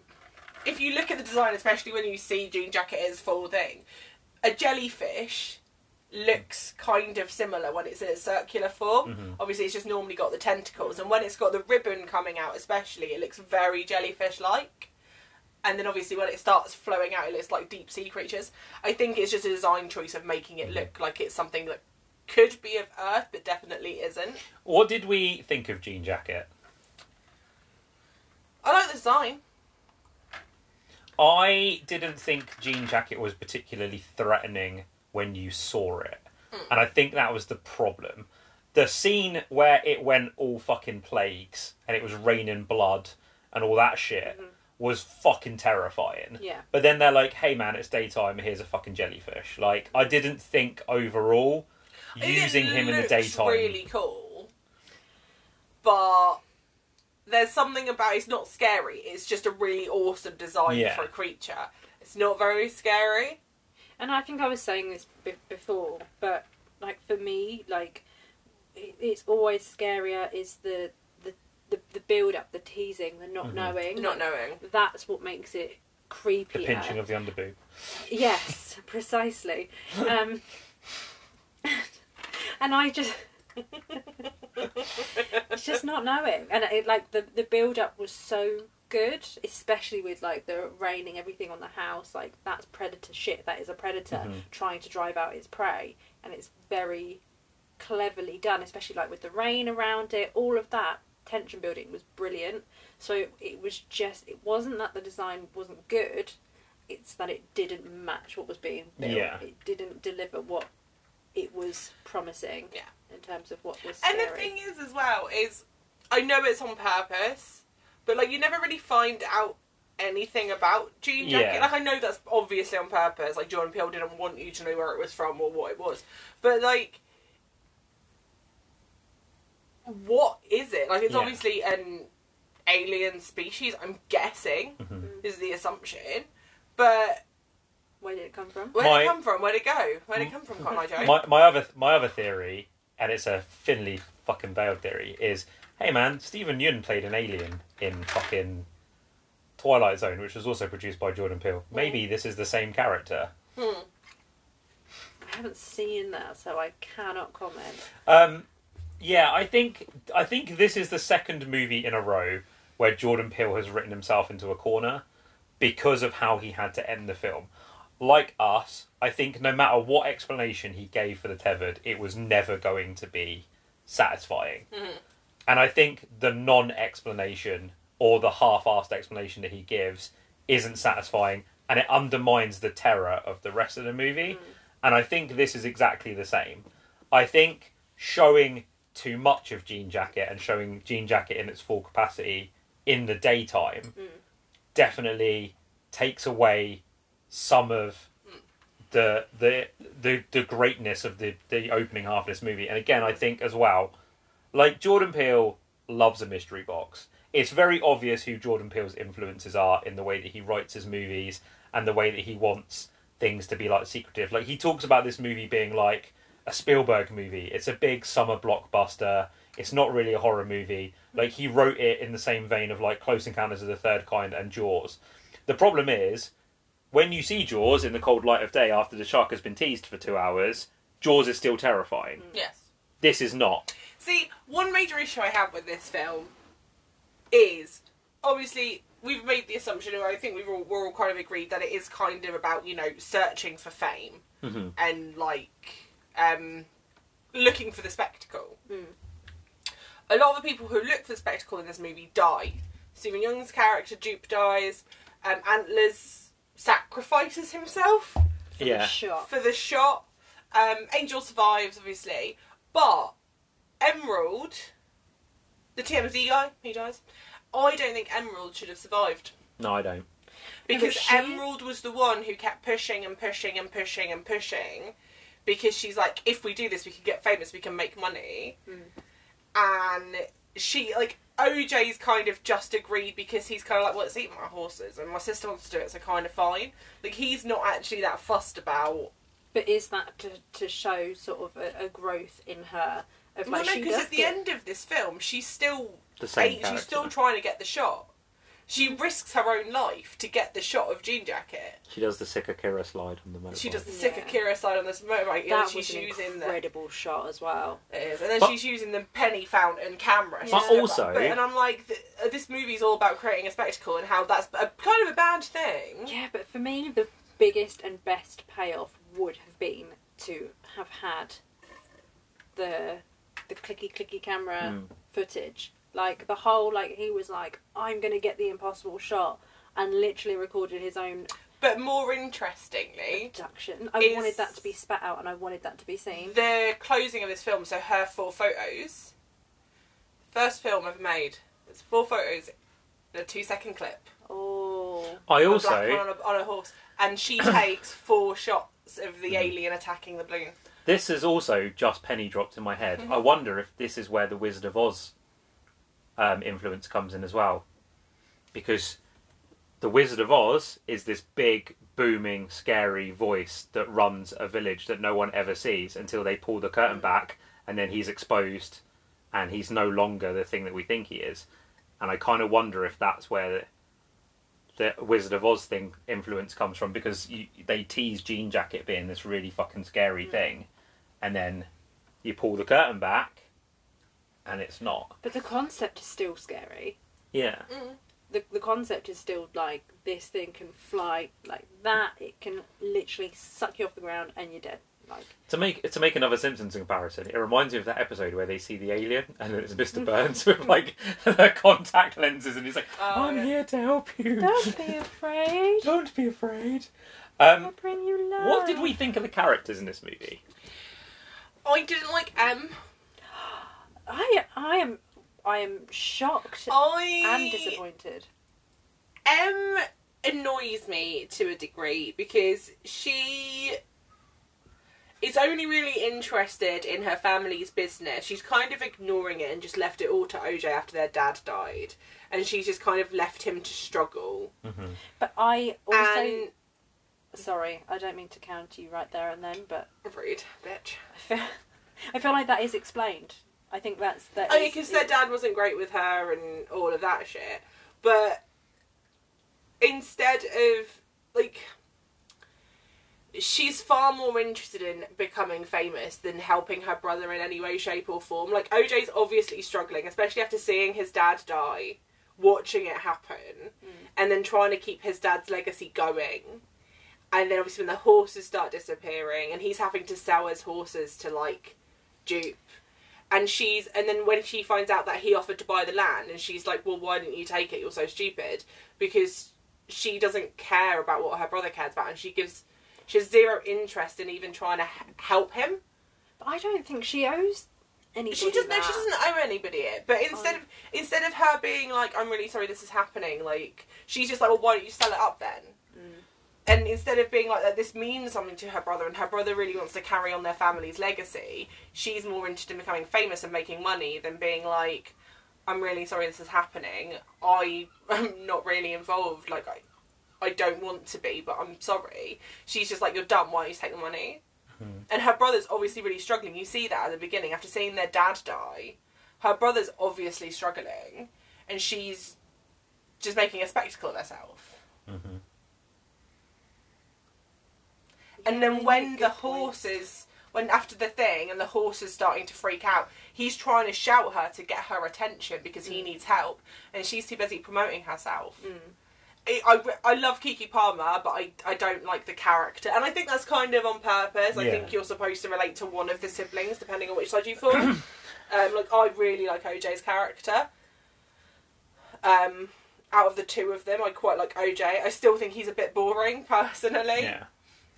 If you look at the design, especially when you see Jean Jacket as full thing, a jellyfish looks kind of similar when it's in a circular form. Mhm. Obviously, it's just normally got the tentacles, and when it's got the ribbon coming out, especially, it looks very jellyfish-like. And then obviously when it starts flowing out, it looks like deep sea creatures. I think it's just a design choice of making it look like it's something that could be of Earth, but definitely isn't. What did we think of jean jacket? I like the design. I didn't think Jean Jacket was particularly threatening when you saw it. Hmm. And I think that was the problem. The scene where it went all fucking plagues and it was raining blood and all that shit mm-hmm. was fucking terrifying. yeah, But then they're like, hey man, it's daytime, here's a fucking jellyfish. Like, I didn't think overall I think it using him in the daytime. really cool, but there's something about it's not scary. It's just a really awesome design Yeah. for a creature. It's not very scary. and I think I was saying this be- before, but like for me, like it's always scarier is the the the, the build up, the teasing, the not Mhm. knowing. Not knowing. That's what makes it creepy. the pinching of the underboob. Yes, precisely. Um, and I just. it's just not knowing. And it, like, the, the build up was so good, especially with, like, the raining everything on the house. Like, that's predator shit. That is a predator Mhm. trying to drive out its prey. And it's very cleverly done, especially, like, with the rain around it. All of that tension building was brilliant. So it was just, it wasn't that the design wasn't good, it's that it didn't match what was being built. Yeah. It didn't deliver what it was promising Yeah. In terms of what was And the thing is, as well, is I know it's on purpose, but like you never really find out anything about Jean Jacket. Yeah. Like I know that's obviously on purpose. Like Jordan Peele didn't want you to know where it was from or what it was, but like, what is it? Like it's Yeah. obviously an alien species. I'm guessing Mhm. is the assumption, but Where did it come from? where My- did it come from? Where did it go? Where did it come from, Cotton Eye Joe? my my other my other theory, and it's a thinly fucking veiled theory, is hey man, Steven Yeun played an alien in fucking Twilight Zone, which was also produced by Jordan Peele. Maybe this is the same character. Hmm. I haven't seen that, so I cannot comment. Um, yeah, I think I think this is the second movie in a row where Jordan Peele has written himself into a corner because of how he had to end the film. Like us, I think no matter what explanation he gave for the tethered, it was never going to be satisfying. Mhm. And I think the non-explanation or the half-assed explanation that he gives isn't satisfying, and it undermines the terror of the rest of the movie. And I think this is exactly the same. I think showing too much of Jean Jacket and showing Jean Jacket in its full capacity in the daytime Mm. definitely takes away some of the the the, the greatness of the, the opening half of this movie. And again, I think as well, like Jordan Peele loves a mystery box. It's very obvious who Jordan Peele's influences are in the way that he writes his movies and the way that he wants things to be like secretive. Like he talks about this movie being like a Spielberg movie. It's a big summer blockbuster. It's not really a horror movie. Like he wrote it in the same vein of like Close Encounters of the Third Kind and Jaws. The problem is when you see Jaws in the cold light of day after the shark has been teased for two hours, Jaws is still terrifying. Yes. This is not. See, one major issue I have with this film is obviously we've made the assumption, and I think we've all, we're all kind of agreed that it is kind of about you know searching for fame Mm-hmm. and like um, looking for the spectacle. Mm. A lot of the people who look for the spectacle in this movie die. Steven Yeun's character Jupe dies. Um, Antlers sacrifices himself For Yeah. the shot. for the shot. Um, Angel survives, obviously, but Emerald, the TMZ guy, he dies. I don't think Emerald should have survived No, I don't. because she- Emerald was the one who kept pushing and pushing and pushing and pushing. Because she's like, if we do this, we can get famous, we can make money. And she, like, OJ's kind of just agreed because he's kind of like, well, it's eating my horses, and my sister wants to do it, so kind of fine. Like, he's not actually that fussed about But is that to, to show sort of a, a growth in her? Of Well, no, because at the get- end of this film, she's still The same she's still trying to get the shot. She risks her own life to get the shot of Jean Jacket. She does the sick Akira slide on the motorbike. She does the Yeah. sick Akira side on this motorbike, and That she's was an using the incredible shot as well. it is, and then But- she's using the penny fountain camera. She's But got that- also- but, and I'm like, th- uh, this movie's all about creating a spectacle and how that's a, kind of a bad thing. Yeah, but for me, the biggest and best payoff would have been to have had the the clicky clicky camera Mm. footage. Like the whole like he was like, I'm gonna get the impossible shot and literally recorded his own But more interestingly, abduction. I wanted that to be spat out and I wanted that to be seen. the closing of this film, so her four photos, first film I've made. It's four photos in a two second clip. Oh. I of a also black on a, on a horse, and she takes four shots of the alien attacking the balloon. This is also just penny dropped in my head. Mm-hmm. I wonder if this is where the Wizard of Oz um, influence comes in as well, because the Wizard of Oz is this big, booming, scary voice that runs a village that no one ever sees until they pull the curtain Mm. back, and then he's exposed, and he's no longer the thing that we think he is. And I kind of wonder if that's where the Wizard of Oz thing influence comes from because you, they tease Jean Jacket being this really fucking scary thing, and then you pull the curtain back, and it's not. But the concept is still scary. Yeah, The, the concept is still like this thing can fly like that. It can literally suck you off the ground and you're dead. Like to make to make another Simpsons comparison, it reminds me of that episode where they see the alien and it's Mr. Burns with like the contact lenses, and he's like, Oh, "I'm yeah. here to help you. don't be afraid. Don't be afraid." I'll Um, bring you love. what did we think of the characters in this movie? I didn't like Em. I I am I am shocked I and disappointed. Em annoys me to a degree because she is only really interested in her family's business. She's kind of ignoring it and just left it all to OJ after their dad died. And she's just kind of left him to struggle. Mm-hmm. But I also and sorry, I don't mean to counter you right there and then, but rude bitch. I feel I feel like that is explained. I think that's that. Oh, because their dad wasn't great with her and all of that shit. But instead of like, she's far more interested in becoming famous than helping her brother in any way, shape, or form. Like OJ's obviously struggling, especially after seeing his dad die, watching it happen, hmm. and then trying to keep his dad's legacy going. And then obviously when the horses start disappearing, and he's having to sell his horses to like Jupe and she's and then when she finds out that he offered to buy the land and she's like well why didn't you take it? You're so stupid. Because she doesn't care about what her brother cares about and she gives she has zero interest in even trying to help him. But I don't think she owes anybody. she doesn't no, that. she doesn't owe anybody it. But oh. instead of instead of her being like i'm really sorry this is happening like she's just like well why don't you sell it up then and instead of being like that this means something to her brother and her brother really wants to carry on their family's legacy she's more interested in becoming famous and making money than being like i'm really sorry this is happening. I am not really involved. Like i i don't want to be but i'm sorry. She's just like you're dumb. Why don't you take the money? Hmm. And her brother's obviously really struggling. You see that at the beginning after seeing their dad die. Her brother's obviously struggling and she's just making a spectacle of herself mm-hmm. And then Yeah, when the point. horses when after the thing and the horse is starting to freak out he's trying to shout her to get her attention because Mm. he needs help and she's too busy promoting herself I, I, I love Keke Palmer, but I, I don't like the character. And I think that's kind of on purpose. I Yeah. think you're supposed to relate to one of the siblings, depending on which side you fall. um, like, I really like OJ's character. Um, out of the two of them, I quite like OJ. I still think he's a bit boring personally. Yeah.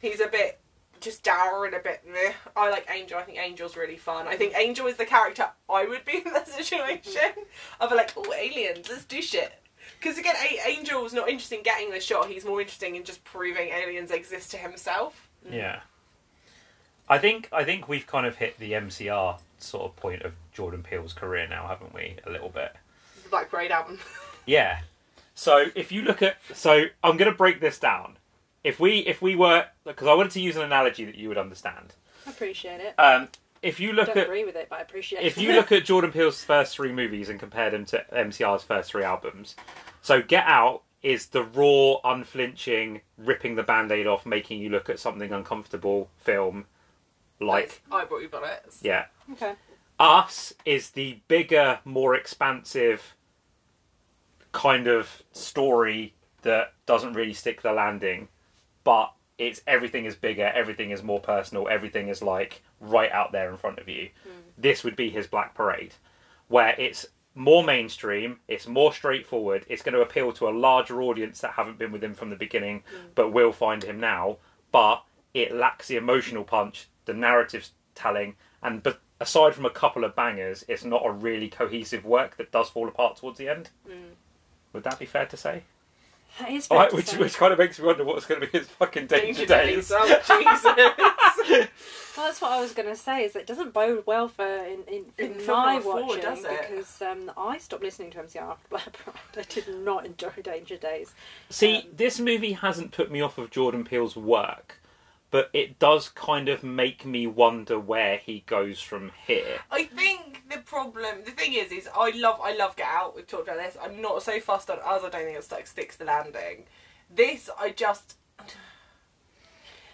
He's a bit just dour and a bit meh. I like Angel. I think Angel's really fun. I think Angel is the character I would be in that situation. I'd be like, oh, aliens, let's do shit. Because again, A- Angel's not interested in getting the shot. He's more interested in just proving aliens exist to himself. Yeah. I think I think we've kind of hit the MCR sort of point of Jordan Peele's career now, haven't we? A little bit. The Black Parade album. Yeah. So if you look at so I'm going to break this down. If we if we were because I wanted to use an analogy that you would understand. I appreciate it. Um, if you I look don't at agree with it, but I appreciate it. if it. you look at Jordan Peele's first three movies and compare them to MCR's first three albums, so Get Out is the raw, unflinching, ripping the band-aid off, making you look at something uncomfortable film, like I brought you bonnets. yeah. okay. Us is the bigger, more expansive kind of story that doesn't really stick the landing, but it's everything is bigger, everything is more personal, everything is like right out there in front of you. Hmm. This would be his Black Parade, where it's more mainstream, it's more straightforward, it's going to appeal to a larger audience that haven't been with him from the beginning, hmm. but will find him now. But it lacks the emotional punch, the narrative telling, and but aside from a couple of bangers, it's not a really cohesive work that does fall apart towards the end. Hmm. Would that be fair to say? That is right, which, which kind of makes me wonder what's going to be his fucking danger, Danger days. days. Oh, Jesus. Well, that's what I was going to say. Is it doesn't bode well for in, in, in In my going forward, watching does it? because um, I stopped listening to MCR after Black Parade. I did not enjoy Danger Days. See, Um, this movie hasn't put me off of Jordan Peele's work, but it does kind of make me wonder where he goes from here. I think the problem, the thing is, is I love, I love Get Out. We've talked about this. I'm not so fussed on us. I don't think it's like sticks the landing. This, I just,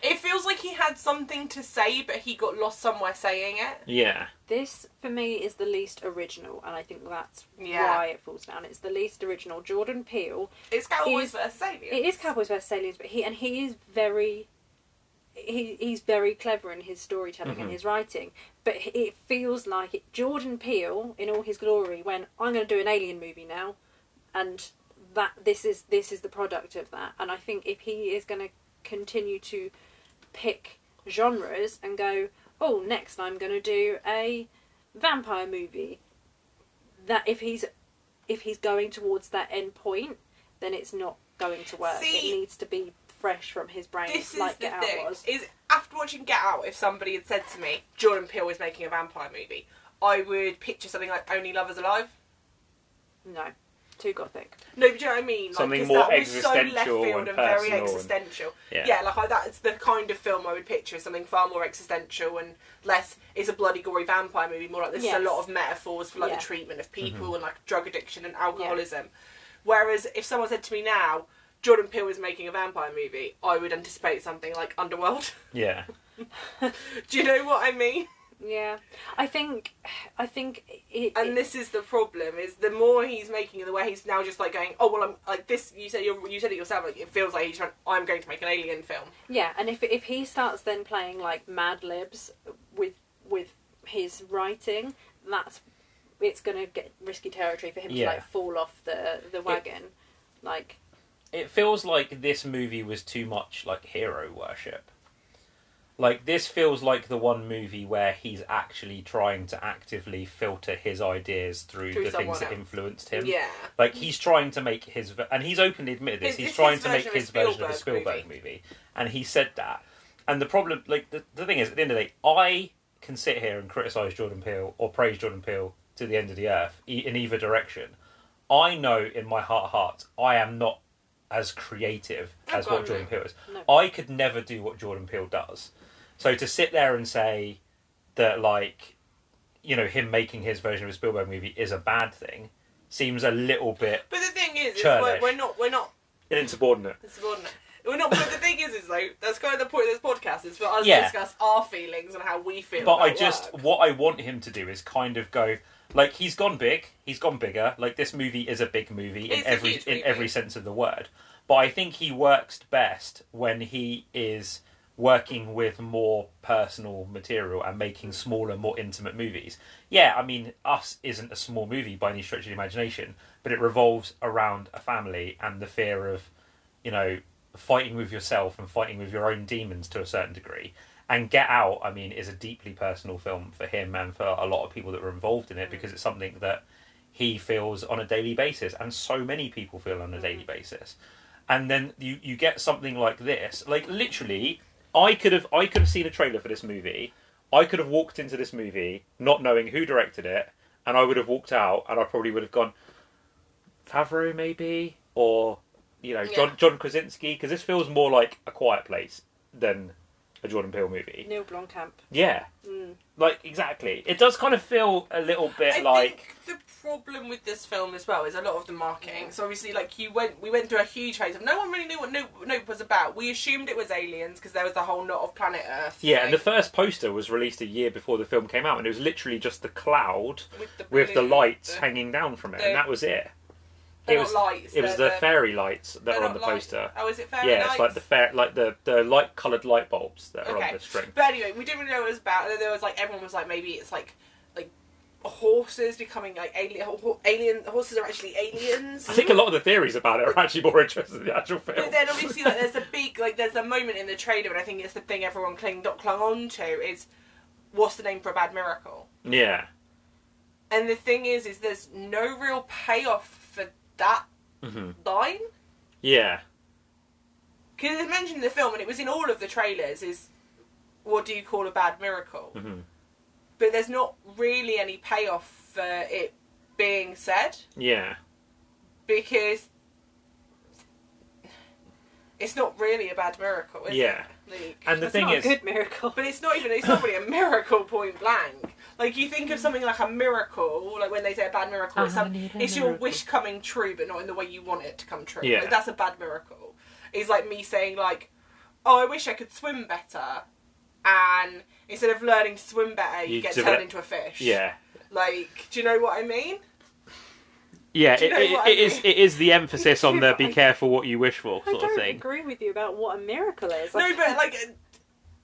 it feels like he had something to say, but he got lost somewhere saying it. Yeah. This for me is the least original, and I think that's Yeah. why it falls down. It's the least original. Jordan Peele. It's Cowboys Is- versus Aliens. It is Cowboys vs Aliens, but he and he is very. He, he's very clever in his storytelling Mhm. and his writing, but it feels like it, Jordan Peele, in all his glory, when I'm going to do an alien movie now, and that this is this is the product of that. And I think if he is going to continue to pick genres and go, oh, next I'm going to do a vampire movie, that if he's if he's going towards that end point, then it's not going to work. See, it needs to be fresh from his brain, This is like the Get Out thing. was. Is after watching Get Out, if somebody had said to me, Jordan Peele is making a vampire movie, I would picture something like Only Lovers Alive. No, too gothic. No, but do you know what I mean? Like, Something 'cause more that was so left existential field and and, very personal and- existential. Yeah. Yeah, like I, that's the kind of film I would picture. Something far more existential and less. It's a bloody gory vampire movie. More like this Yes. is a lot of metaphors for like Yeah. the treatment of people Mm-hmm. and like drug addiction and alcoholism. Whereas if someone said to me now, Jordan Peele is making a vampire movie, I would anticipate something like Underworld. Yeah. do you know what I mean? Yeah, I think, I think it. And it- this is the problem: is the more he's making, the way he's now just like going, oh well, I'm like this. You said you you said it yourself. Like it feels like he's trying. I'm going to make an alien film. Yeah, and if if he starts then playing like Mad Libs with with his writing, that's it's gonna get risky territory for him Yeah. to like fall off the the wagon. like It feels like this movie was too much like hero worship. Like this feels like the one movie where he's actually trying to actively filter his ideas through, Through the things that else. influenced him. Yeah. Like he's trying to make his, and he's openly admitted this. His- he's this trying to make his version of a Spielberg Spielberg movie. and he said that. And the problem, like the, the thing is, at the end of the day, I can sit here and criticize Jordan Peele or praise Jordan Peele to the end of the earth in either direction. I know in my heart of hearts, I am not as creative Oh, as God, what no. Jordan Peele is. No. I could never do what Jordan Peele does. So to sit there and say that, like, you know, him making his version of a Spielberg movie is a bad thing seems a little bit But the thing is, is we're, we're not we're not insubordinate. subordinate. We're not. But the thing is, is though that's kind of the point of this podcast is for us Yeah. to discuss our feelings and how we feel. But I just work. what I want him to do is kind of go like he's gone big, he's gone bigger. Like this movie is a big movie in It's a every in movie. every sense of the word. But I think he works best when he is working with more personal material and making smaller, more intimate movies. Yeah, I mean, Us isn't a small movie by any stretch of the imagination, but it revolves around a family and the fear of, you know, fighting with yourself and fighting with your own demons to a certain degree. And Get Out, I mean, is a deeply personal film for him and for a lot of people that were involved in it because mm. it's something that he feels on a daily basis, and so many people feel on a daily mm. basis. And then you, you get something like this, like literally, I could have I could have seen a trailer for this movie. I could have walked into this movie not knowing who directed it, and I would have walked out, and I probably would have gone Favreau maybe, or you know John John Krasinski, because this feels more like a Quiet Place than a Jordan Peele movie. Neil Blomkamp. Yeah, Mm. like exactly. It does kind of feel a little bit I like think the problem with this film as well is a lot of the marketing. So obviously, like you went, we went through a huge phase of no one really knew what Nope, Nope was about. We assumed it was aliens because there was the whole not of planet Earth. yeah. And the first poster was released a year before the film came out, and it was literally just the cloud with the, with the lights the- hanging down from it, the- and that was it. They're it was- lights. It was the fairy lights that they're on the lights. poster. Oh, is it fairy lights? Yeah, lights? it's like the fair, like the the light coloured light bulbs that are Okay. on the string. But anyway, we didn't really know what it was about. And then there was like everyone was like maybe it's like like horses becoming like alien. Alien horses are actually aliens. I think a lot of the theories about it are actually more interesting than the actual film. But then obviously like there's a big like there's a moment in the trailer and I think it's the thing everyone cling clung on to is what's the name for a bad miracle? Yeah, And the thing is is there's no real payoff that hmm line. yeah, Because it's mentioned in the film and it was in all of the trailers is what do you call a bad miracle? hmm But there's not really any payoff for it being said yeah, because it's not really a bad miracle, Yeah. it? Like, and the thing not is, a good miracle. But it's not even. It's not really a miracle point blank. Like you think of mm. something like a miracle, like when they say a bad miracle, it's, uh-huh, some, need it's your miracle. wish coming true, but not in the way you want it to come true. Yeah. Like, that's a bad miracle. It's like me saying like, "Oh, I wish I could swim better," and instead of learning to swim better, you, You get develop- turned into a fish. yeah, Like, do you know what I mean? yeah, Do you it, it, I it is mean? it is the emphasis on the be careful what you wish for sort of don't thing. agree with you about what a miracle is. No, but like.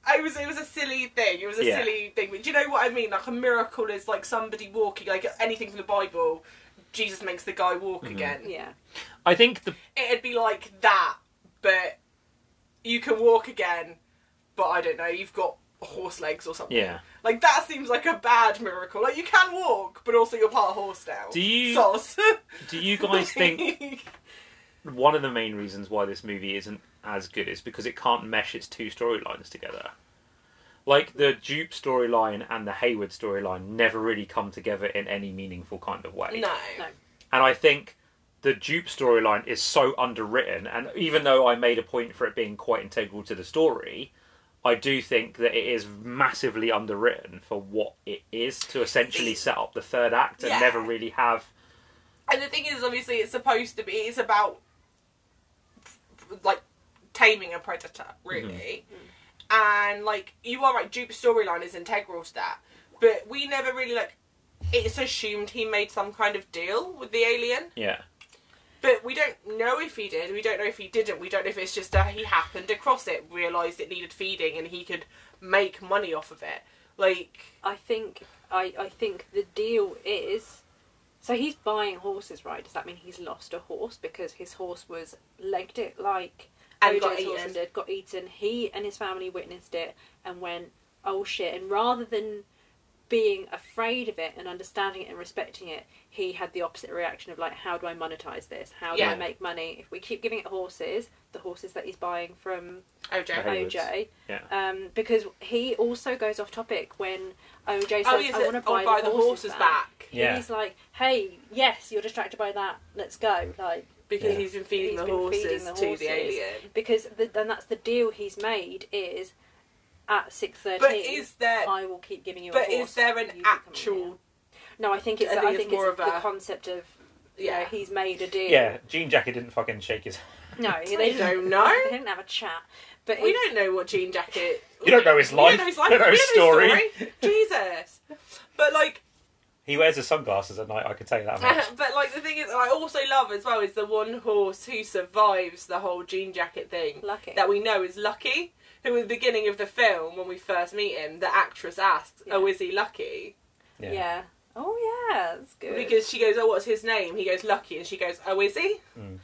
I was. It was a silly thing. It was a Yeah. silly thing. But do you know what I mean? Like a miracle is like somebody walking. Like anything from the Bible, Jesus makes the guy walk Mhm. again. yeah, I think the it'd be like that, but you can walk again, but I don't know, you've got horse legs or something. yeah. Like that seems like a bad miracle. Like you can walk, but also you're part horse now. Do you Sos. do you guys think one of the main reasons why this movie isn't as good is because it can't mesh its two storylines together. Like the Jupe storyline and the Haywood storyline never really come together in any meaningful kind of way. no. No. And I think the Jupe storyline is so underwritten, and even though I made a point for it being quite integral to the story, I do think that it is massively underwritten for what it is to essentially set up the third act and Yeah. never really have. And the thing is, obviously, it's supposed to be. It's about like taming a predator, mm-hmm. really. Mm-hmm. And like you are right, Jupe's storyline is integral to that, but we never really like. It's assumed he made some kind of deal with the alien. Yeah. But we don't know if he did. We don't know if he didn't. We don't know if it's just that he happened across it, realised it needed feeding, and he could make money off of it. Like, I think I, I think the deal is so he's buying horses, right? Does that mean he's lost a horse because his horse was legged it like And got eaten. did, got eaten. He and his family witnessed it and went, "Oh shit!" And rather than being afraid of it and understanding it and respecting it, he had the opposite reaction of like, "How do I monetize this? How do Yeah. I make money? If we keep giving it horses, the horses that he's buying from OJ. Haywoods. OJ, Yeah. um, because he also goes off topic when OJ says, Oh, yes, "I want to I'll buy, the horses back. Yeah. He's like, "Hey, yes, you're distracted by that. Let's go." Like because Yeah. he's been feeding He's the been horses feeding the to the alien. because the, then that's the deal he's made is at six But is there? I will keep giving you. But a horse. is there an you keep coming actual? No, I think it's. I I think think, it's more it's of the a- concept of. You Yeah. know, he's made a deal. Yeah, Jean Jacket didn't fucking shake his. No, they don't know. They didn't have a chat. But We it's- don't know what Jean Jacket. You don't know his We life. don't know his life. You don't know his don't know story. story. Jesus. But like, He wears his sunglasses at night. I can tell you that much. but like the thing is, I also love as well is the one horse who survives the whole jean jacket thing Lucky. that we know is Lucky. Who, at the beginning of the film, when we first meet him, the actress asks, "Oh, is he Lucky?" yeah. Oh yeah, that's good. Because she goes, "Oh, what's his name?" He goes, "Lucky," and she goes, "Oh, is he?" Mm.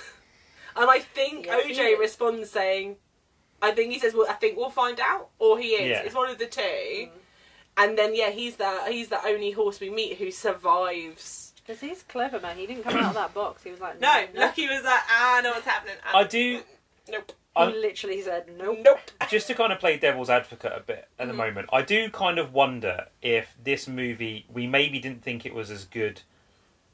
and I think Yes, OJ responds saying, "I think he says, well, I think we'll find out," or he is. Yeah. It's one of the two. Mm. And then yeah, he's the he's the only horse we meet who survives. Because he's clever, man. He didn't come out of that box. He was like, No, no. Lucky was like, "Ah, I know what's happening." I do. Nope. I'm- literally said, nope. Nope. just to kind of play devil's advocate a bit at the Mhm. moment, I do kind of wonder if this movie we maybe didn't think it was as good,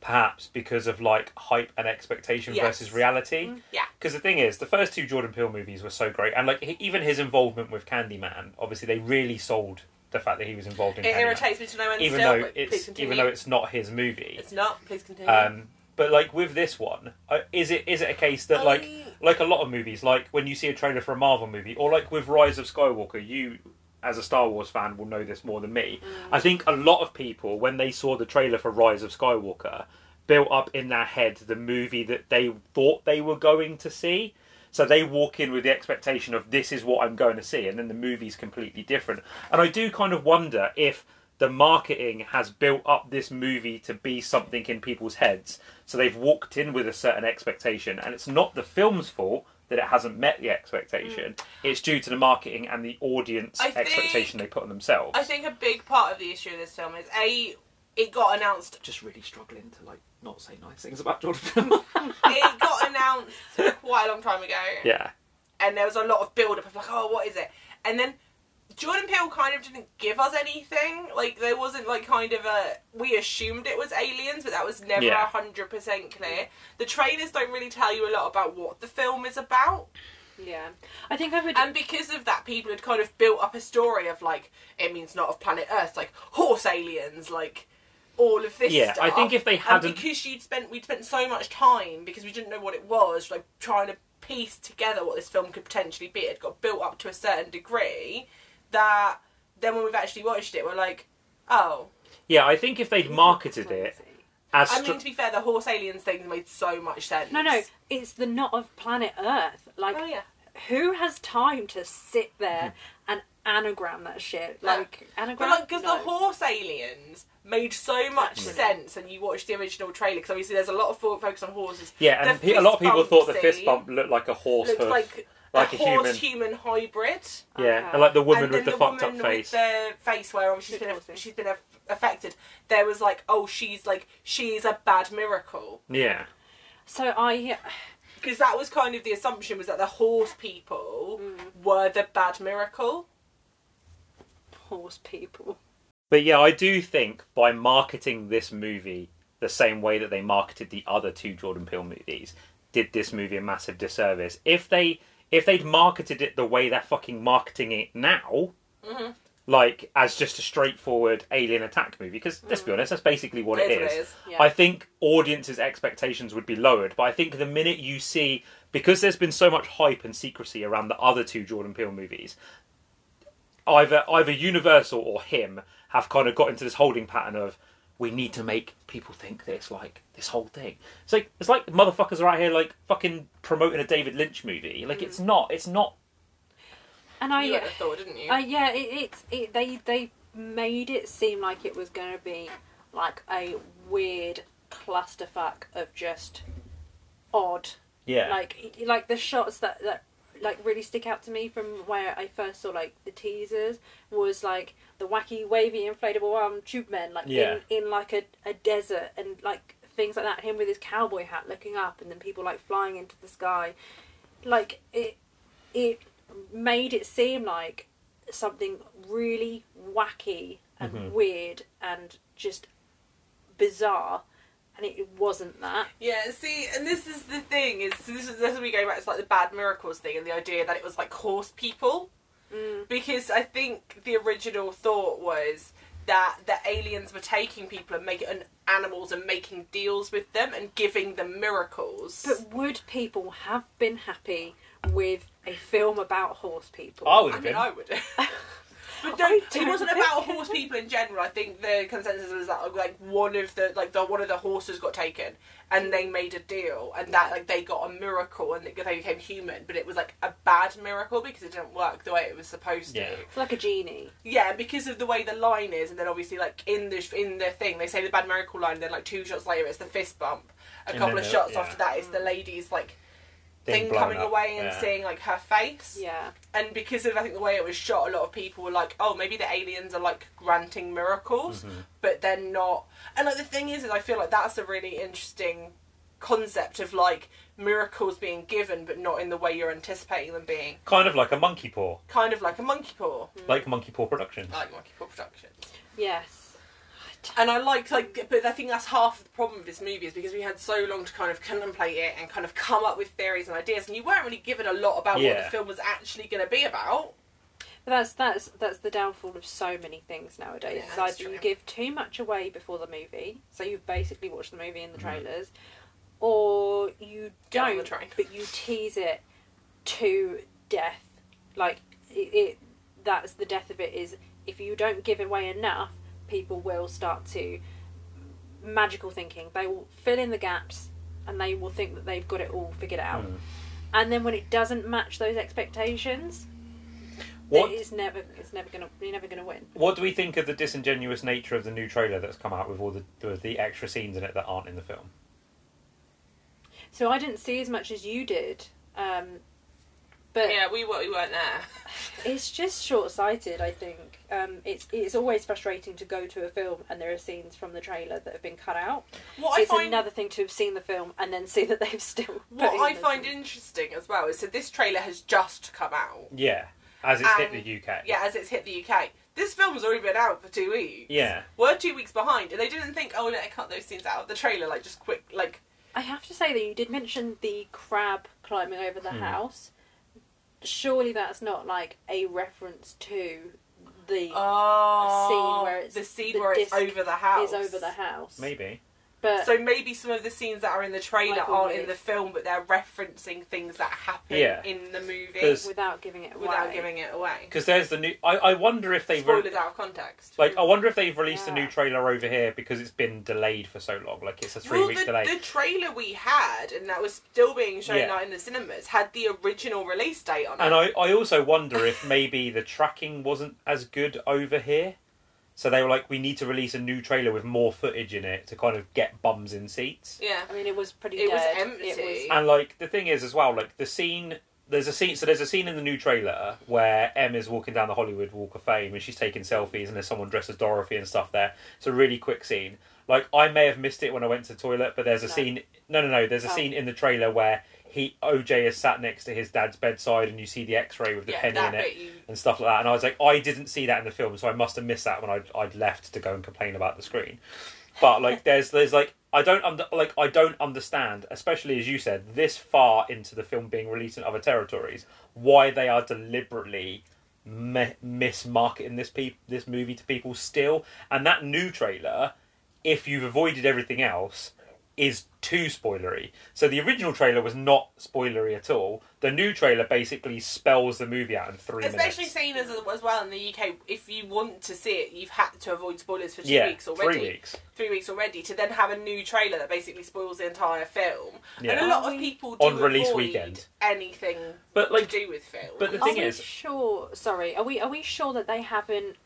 perhaps because of like hype and expectation Yes. versus reality. Mm. Yeah. Because the thing is, the first two Jordan Peele movies were so great, and like he- even his involvement with Candyman, obviously they really sold the fact that he was involved in It Candyman, irritates me to no end even still, though it's even though it's not his movie. It's not. Please continue. Um, but like with this one, uh, is it is it a case that like I- like a lot of movies, like when you see a trailer for a Marvel movie, or like with Rise of Skywalker, you as a Star Wars fan will know this more than me. I think a lot of people when they saw the trailer for Rise of Skywalker built up in their head the movie that they thought they were going to see. So they walk in with the expectation of this is what I'm going to see, and then the movie's completely different. And I do kind of wonder if the marketing has built up this movie to be something in people's heads. So they've walked in with a certain expectation, and it's not the film's fault that it hasn't met the expectation. Mm. It's due to the marketing and the audience think- expectation they put on themselves. I think a big part of the issue of this film is a it got announced just really struggling to like not say nice things about Jordan Peele. it got announced quite a long time ago. yeah, And there was a lot of build up of like, oh what is it? And then Jordan Peele kind of didn't give us anything. Like there wasn't like kind of a we assumed it was aliens, but that was never a Yeah. hundred percent clear. The trailers don't really tell you a lot about what the film is about. Yeah. I think I would. And because of that, people had kind of built up a story of like it means not of planet Earth, like horse aliens, like all of this. Yeah, I think if they hadn't- because you'd spent we'd spent so much time because we didn't know what it was, like trying to piece together what this film could potentially be. It got built up to a certain degree that then when we've actually watched it, we're like, oh. yeah. I think if they'd marketed it as I mean, to be fair, the horse aliens thing made so much sense. No, no, it's the not of planet Earth. Like, Oh yeah. who has time to sit there mm-hmm. and anagram that shit? No. Like, anagram? But like, because No. the horse aliens made so much Actually. sense, and you watch the original trailer, because obviously there's a lot of fo- focus on horses. yeah, and pe- a lot of people thought the fist bump looked like a horse Looks hoof, like, like a, a human. horse-human hybrid. yeah, Okay. and like the woman and with then the, fucked woman up face. with the face where obviously she's Bit been horsey. she's been aff- affected. There was like, oh, she's like she's a bad miracle. Yeah, So I. Because that was kind of the assumption was that the horse people mm. were the bad miracle. Horse people. but yeah, I do think by marketing this movie the same way that they marketed the other two Jordan Peele movies, did this movie a massive disservice. If they if they'd marketed it the way they're fucking marketing it now, Mhm. like as just a straightforward alien attack movie, because let's be honest, that's basically what it It is is. what it is. Yeah. I think audiences' expectations would be lowered, but I think the minute you see, because there's been so much hype and secrecy around the other two Jordan Peele movies, either either Universal or him have kind of got into this holding pattern of we need to make people think that it's like this whole thing. It's like it's like motherfuckers are out here like fucking promoting a David Lynch movie. Like it's not. It's not. And I. you would have thought, didn't you? Uh, yeah, it, it's it, they they made it seem like it was going to be like a weird clusterfuck of just odd, Yeah. like like the shots that that like really stick out to me from where I first saw like the teasers was like the wacky wavy inflatable arm tube men like Yeah. in in like a, a desert and like things like that. Him with his cowboy hat looking up, and then people like flying into the sky, like it it made it seem like something really wacky and Mhm. weird and just bizarre, and it wasn't that. Yeah, see, and this is the thing is this is this is we go back to like the bad miracles thing and the idea that it was like horse people Mm. because I think the original thought was that the aliens were taking people and making and animals and making deals with them and giving them miracles. But would people have been happy with a film about horse people? I would I have mean, been. I would. But no, I it don't wasn't about it horse people in general. I think the consensus was that like one of the like the one of the horses got taken, and they made a deal, and that like they got a miracle, and they they became human. But it was like a bad miracle because it didn't work the way it was supposed Yeah. to. It's like a genie. Yeah, because of the way the line is, and then obviously like in the in the thing they say the bad miracle line, then like two shots later it's the fist bump. A And couple of shots yeah. after that it's the mm. lady's like Thing thing, coming up, away and yeah. seeing like her face. Yeah. And because of I think the way it was shot, a lot of people were like, "Oh, maybe the aliens are like granting miracles," Mm-hmm. but they're not. And like the thing is, is I feel like that's a really interesting concept of like miracles being given, but not in the way you're anticipating them being. Kind of like a monkey paw, Kind of like a monkey paw, like Monkey Paw Productions. Like monkey paw productions. Yes. And I like like, but I think that's half of the problem with this movie is because we had so long to kind of contemplate it and kind of come up with theories and ideas, and you weren't really given a lot about what Yeah. the film was actually going to be about. But that's that's that's the downfall of so many things nowadays. Yeah, It's that's either you true. give too much away before the movie, so you've basically watched the movie in the Mhm. trailers, or you Get on the don't, train. but you tease it to death. Like it, it, that's the death of it. Is if you don't give away enough, people will start to magical thinking. They will fill in the gaps, and they will think that they've got it all figured out. Mm. And then when it doesn't match those expectations, What it's never it's never gonna you're never gonna win. What do we think of the disingenuous nature of the new trailer that's come out with all the the, the extra scenes in it that aren't in the film? So I didn't see as much as you did, um, but yeah, we, were, we weren't there. it's just short sighted. I think um, it's it's always frustrating to go to a film and there are scenes from the trailer that have been cut out. What I find another thing to have seen the film and then see that they've still. what I find scenes. interesting as well is that this trailer has just come out. Yeah, as it's hit the UK. Yeah, as it's hit the UK. This film's already been out for two weeks. Yeah. We're two weeks behind, and they didn't think, oh, let's cut those scenes out of the trailer, like just quick, like I have to say that you did mention the crab climbing over the Hmm. house. Surely that's not like a reference to the oh, scene where it's- the scene the where it's over the house is over the house. Maybe. But So maybe some of the scenes that are in the trailer Michael aren't in the film, but they're referencing things that happen Yeah. in the movie without giving it away. without giving it away. Because there's the new. I, I wonder if they've. re- out of context. like, I wonder if they've released a new trailer over here because it's been delayed for so long. Like, it's a three well, week the, delay. the trailer we had, and that was still being shown Yeah. out in the cinemas, had the original release date on And it. I, I also wonder if maybe the tracking wasn't as good over here. So they were like, we need to release a new trailer with more footage in it to kind of get bums in seats. yeah. I mean, it was pretty. It was empty. It was, And like the thing is as well, like the scene there's a scene so there's a scene in the new trailer where Em is walking down the Hollywood Walk of Fame and she's taking selfies and there's someone dressed as Dorothy and stuff there. It's a really quick scene. Like I may have missed it when I went to the toilet, but there's a No. scene no no no, there's a Oh. scene in the trailer where he OJ is sat next to his dad's bedside and you see the x ray with the yeah, penny in it you. and stuff like that. And I was like, I didn't see that in the film, so I must have missed that when I'd, I'd left to go and complain about the screen. But like, there's there's like I don't under, like I don't understand, especially as you said, this far into the film being released in other territories, why they are deliberately mi- mismarketing this peop this movie to people still. And that new trailer, if you've avoided everything else, is too spoilery. So the original trailer was not spoilery at all. The new trailer basically spells the movie out in three Especially minutes. saying as, as well in the UK, if you want to see it, you've had to avoid spoilers for two yeah, weeks already. three weeks. Three weeks already to then have a new trailer that basically spoils the entire film. And a lot of people do On release avoid weekend. anything But like, to do with film. but the are thing we is- sure? Sorry, are we are we sure that they haven't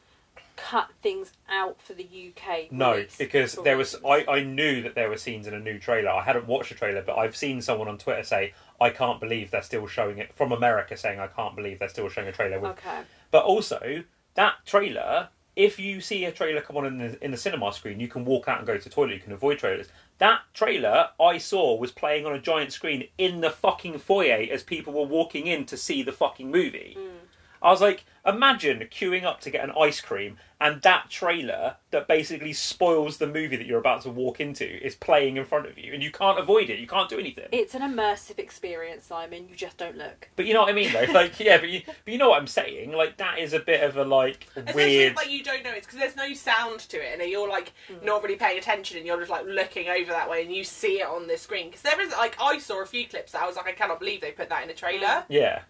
cut things out for the UK? no, because there was? I, I knew that there were scenes in a new trailer. I hadn't watched the trailer, but I've seen someone on Twitter say, "I can't believe they're still showing it." From America, saying, "I can't believe they're still showing a trailer with Okay. But also, that trailer, if you see a trailer come on in the, in the cinema screen, you can walk out and go to the toilet, you can avoid trailers. That trailer I saw was playing on a giant screen in the fucking foyer as people were walking in to see the fucking movie. Mm. I was like, imagine queuing up to get an ice cream and that trailer that basically spoils the movie that you're about to walk into is playing in front of you and you can't avoid it, you can't do anything. It's an immersive experience, Simon. You just don't look. But you know what I mean though? Like, yeah, but you, but you know what I'm saying? Like, that is a bit of a, like, Especially weird. if, like you don't know it's because there's no sound to it, and you're like Mm. not really paying attention, and you're just like looking over that way, and you see it on the screen. Because there is like I saw a few clips that I was like, I cannot believe they put that in a trailer Mm. Yeah,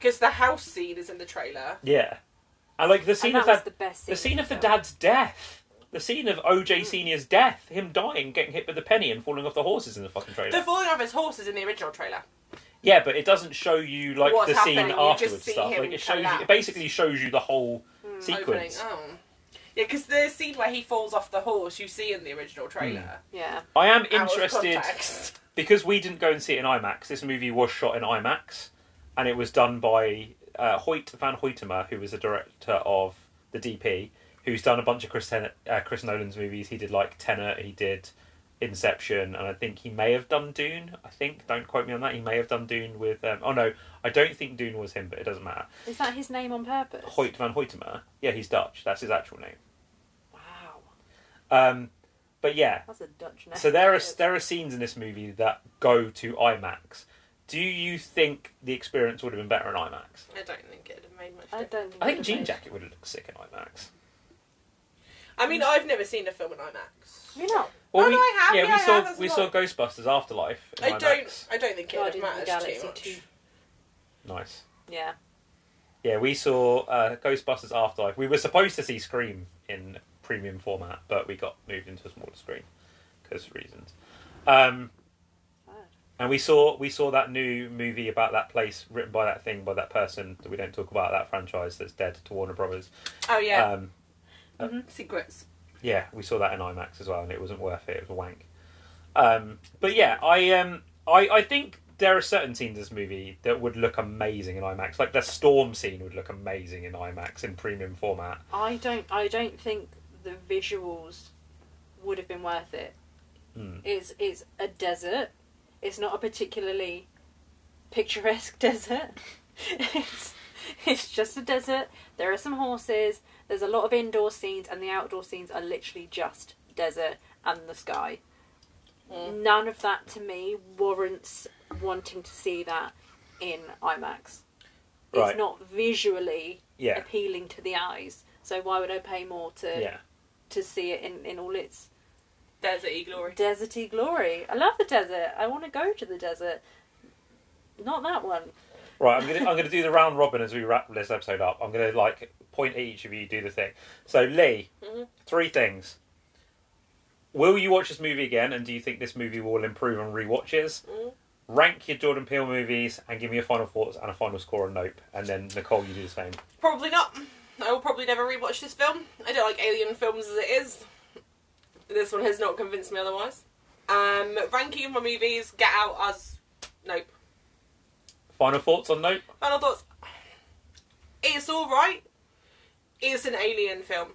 because the house scene is in the trailer. yeah. And like the scene and of that was that, the best. the scene scene in of the film. dad's death, the scene of OJ mm. Senior's death, him dying, getting hit with the penny, and falling off the horses in the fucking trailer. The falling off his horses in the original trailer. Yeah, but it doesn't show you like What's the scene happening, you just afterwards see stuff. him Like it shows you, it basically shows you the whole mm, Opening. sequence. Oh. Yeah, because the scene where he falls off the horse you see in the original mm. trailer. Yeah. I am Out of interested because we didn't go and see it in IMAX. This movie was shot in IMAX, and it was done by uh, Hoyt van Hoytema, who was the director of the DP, who's done a bunch of Chris, Ten- uh, Chris Nolan's movies. He did like Tenet, he did Inception, and I think he may have done Dune. I think, don't quote me on that. He may have done Dune with. Um, oh no, I don't think Dune was him, but it doesn't matter. Is that his name on purpose? Hoyt van Hoytema. Yeah, he's Dutch. That's his actual name. Wow, Um, but yeah, that's a Dutch name. so there are there are scenes in this movie that go to IMAX. Do you think the experience would have been better in IMAX? I don't think it'd have made much I difference. don't. Think I think it Jean made- Jacket would have looked sick in IMAX. I mean, I've never seen a film in IMAX. You know, Oh, we, no, I have, Yeah, yeah, we I saw have, that's we a saw lot. Ghostbusters Afterlife. In I IMAX. don't. I don't think it Guardians of matters Galaxy too much. two. Nice. Yeah. Yeah, we saw uh, Ghostbusters Afterlife. We were supposed to see Scream in premium format, but we got moved into a smaller screen because of reasons. Um, Sad. And we saw we saw that new movie about that place written by that thing by that person that we don't talk about that franchise that's dead to Warner Brothers. Oh yeah, Um, secrets. yeah, we saw that in IMAX as well, and it wasn't worth it. It was a wank. Um, but yeah, I um, I I think there are certain scenes in this movie that would look amazing in IMAX. Like the storm scene would look amazing in IMAX in premium format. I don't. I don't think the visuals would have been worth it. Hmm. It's it's a desert. It's not a particularly picturesque desert. it's it's just a desert. There are some horses. There's a lot of indoor scenes, and the outdoor scenes are literally just desert and the sky. Mm. None of that to me warrants wanting to see that in IMAX. Right. It's not visually Yeah, appealing to the eyes. So why would I pay more to yeah. to see it in, in all its Desert glory. deserty glory? I love the desert. I want to go to the desert. Not that one. Right, I'm gonna I'm gonna do the round robin as we wrap this episode up. I'm gonna like point at each of you, do the thing. So Lee, Mhm. three things. Will you watch this movie again, and do you think this movie will improve on rewatches? Mm. Rank your Jordan Peele movies and give me your final thoughts and a final score on Nope. And then Nicole, you do the same. Probably not. I will probably never rewatch this film. I don't like alien films as it is. This one has not convinced me otherwise. Um, ranking of my movies, Get Out as nope. Final thoughts on Nope? Final thoughts. It's all right. It's an alien film.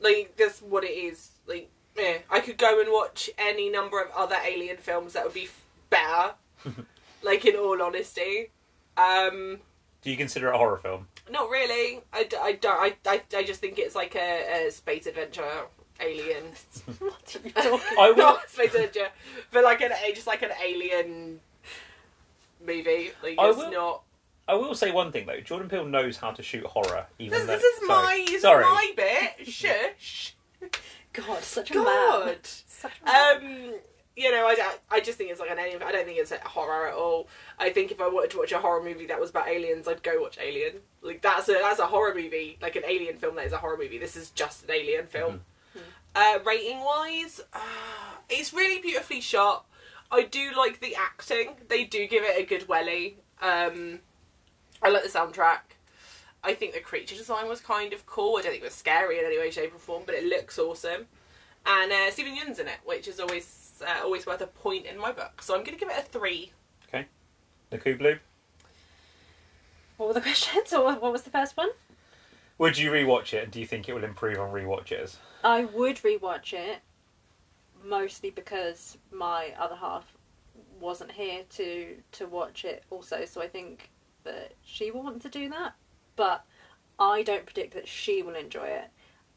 Like that's what it is. Like yeah, I could go and watch any number of other alien films that would be f- better. like in all honesty, um, Do you consider it a horror film? not really. I, d- I don't. I, I, I just think it's like a, a space adventure alien. what are you talking? I will. not space adventure, but like an just like an alien movie. Like I it's will- not. I will say one thing though. Jordan Peele knows how to shoot horror. Even This, though, this is sorry. my. This is sorry. my bit. Shush. God, such a man. God. Such a man. Um, you know, I, don't- I just think it's like an alien. I don't think it's a horror at all. I think if I wanted to watch a horror movie that was about aliens, I'd go watch Alien. Like that's a that's a horror movie, like an alien film that is a horror movie. This is just an alien film. Uh, rating wise, uh, it's really beautifully shot. I do like the acting. They do give it a good welly. Um, I like the soundtrack. I think the creature design was kind of cool. I don't think it was scary in any way, shape, or form, but it looks awesome. And uh, Steven Yeun's in it, which is always uh, always worth a point in my book. So I'm going to give it a three. Nicole Blue. what were the questions? Or what was the first one? Would you rewatch it, and do you think it will improve on rewatches? I would rewatch it, mostly because my other half wasn't here to to watch it. Also, so I think that she will want to do that, but I don't predict that she will enjoy it.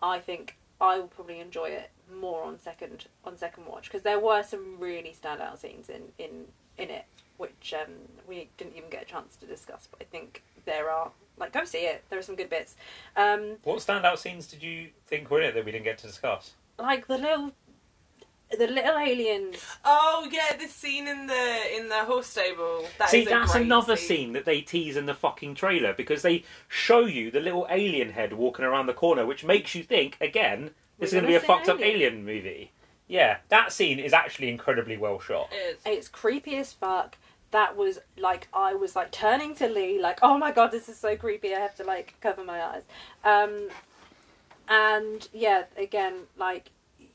I think I will probably enjoy it more on second on second watch because there were some really standout scenes in in in it which um, we didn't even get a chance to discuss. But I think there are like go see it. There are some good bits. Um, What standout scenes did you think were in it that we didn't get to discuss? like the little the little aliens. Oh yeah, this scene in the in the horse stable. That See, is that's another scene that they tease in the fucking trailer because they show you the little alien head walking around the corner, which makes you think again this We're is going to be a gonna see an fucked up alien. alien movie. Yeah, that scene is actually incredibly well shot. It is. It's creepy as fuck. That was like I was like turning to Lee, like, oh my god, this is so creepy. I have to like cover my eyes. Um, and yeah, again, like,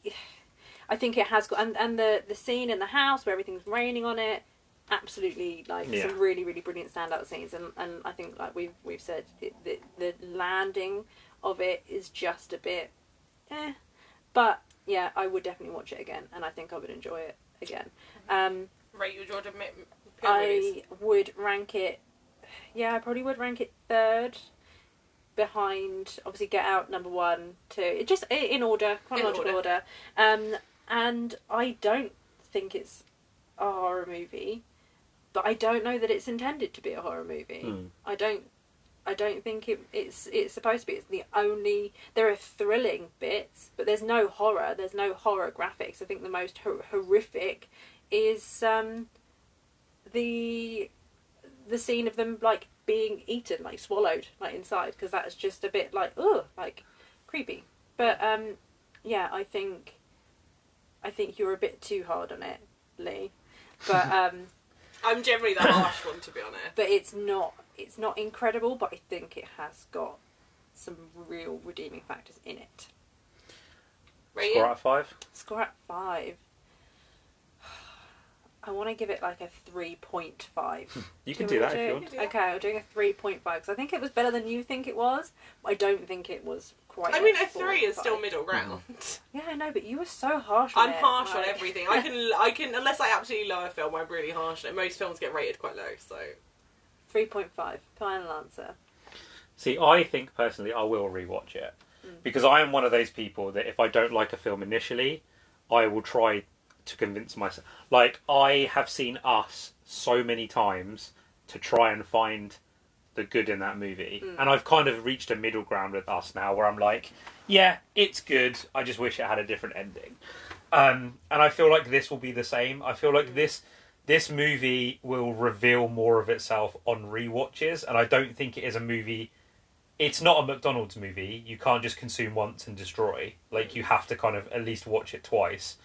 I think it has got and and the the scene in the house where everything's raining on it. Absolutely, like Yeah. some really, really brilliant standout scenes, and, and I think like we've we've said, it, the the landing of it is just a bit, eh. But yeah, I would definitely watch it again, and I think I would enjoy it again. Um, Rate your Jordan Mi- Peele movies. I would rank it. Yeah, I probably would rank it third, behind obviously Get Out number one, two. It just in order, chronological order. Um, and I don't think it's a horror movie, but I don't know that it's intended to be a horror movie. Hmm. I don't. I don't think it, it's it's supposed to be. It's the only there are thrilling bits, but there's no horror. There's no horror graphics. I think the most hor- horrific is um, the the scene of them like being eaten, like swallowed, like inside, because that's just a bit like ugh, like creepy. But um, yeah, I think I think you're a bit too hard on it, Lee. But um, I'm generally the harsh one, to be honest. but it's not it's not incredible. But I think it has got some real redeeming factors in it. Rate Score out of five. Score at five. I want to give it like a three point five. You can Do do we that if you want. Okay, I'm doing a three point five because I think it was better than you think it was. I don't think it was quite. I mean, a three is still middle ground. Yeah, I know, but you were so harsh. On I'm it, harsh on everything. I can, I can, unless I absolutely love a film, I'm really harsh on it. Most films get rated quite low, so Three point five. Final answer. See, I think personally I will rewatch it Mm. because I am one of those people that if I don't like a film initially, I will try to convince myself. Like I have seen Us so many times to try and find the good in that movie, Mm. and I've kind of reached a middle ground with Us now, where I'm like, yeah, it's good. I just wish it had a different ending. Um, and I feel like this will be the same. I feel like this this movie will reveal more of itself on rewatches, and I don't think it is a movie. It's not a McDonald's movie. You can't just consume once and destroy. Like you have to kind of at least watch it twice,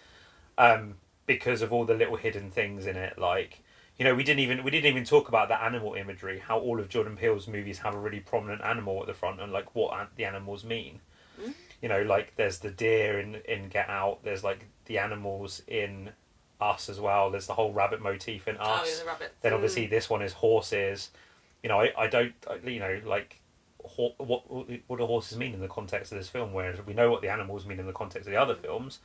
um, because of all the little hidden things in it. Like you know, we didn't even we didn't even talk about the animal imagery. How all of Jordan Peele's movies have a really prominent animal at the front, and like what the animals mean. Mm. You know, like there's the deer in in Get Out. There's like the animals in Us as well. There's the whole rabbit motif in Us. oh yeah, the rabbits. Then obviously this one is horses. You know, I, I don't, you know, like what what do horses mean in the context of this film? Whereas we know what the animals mean in the context of the other films.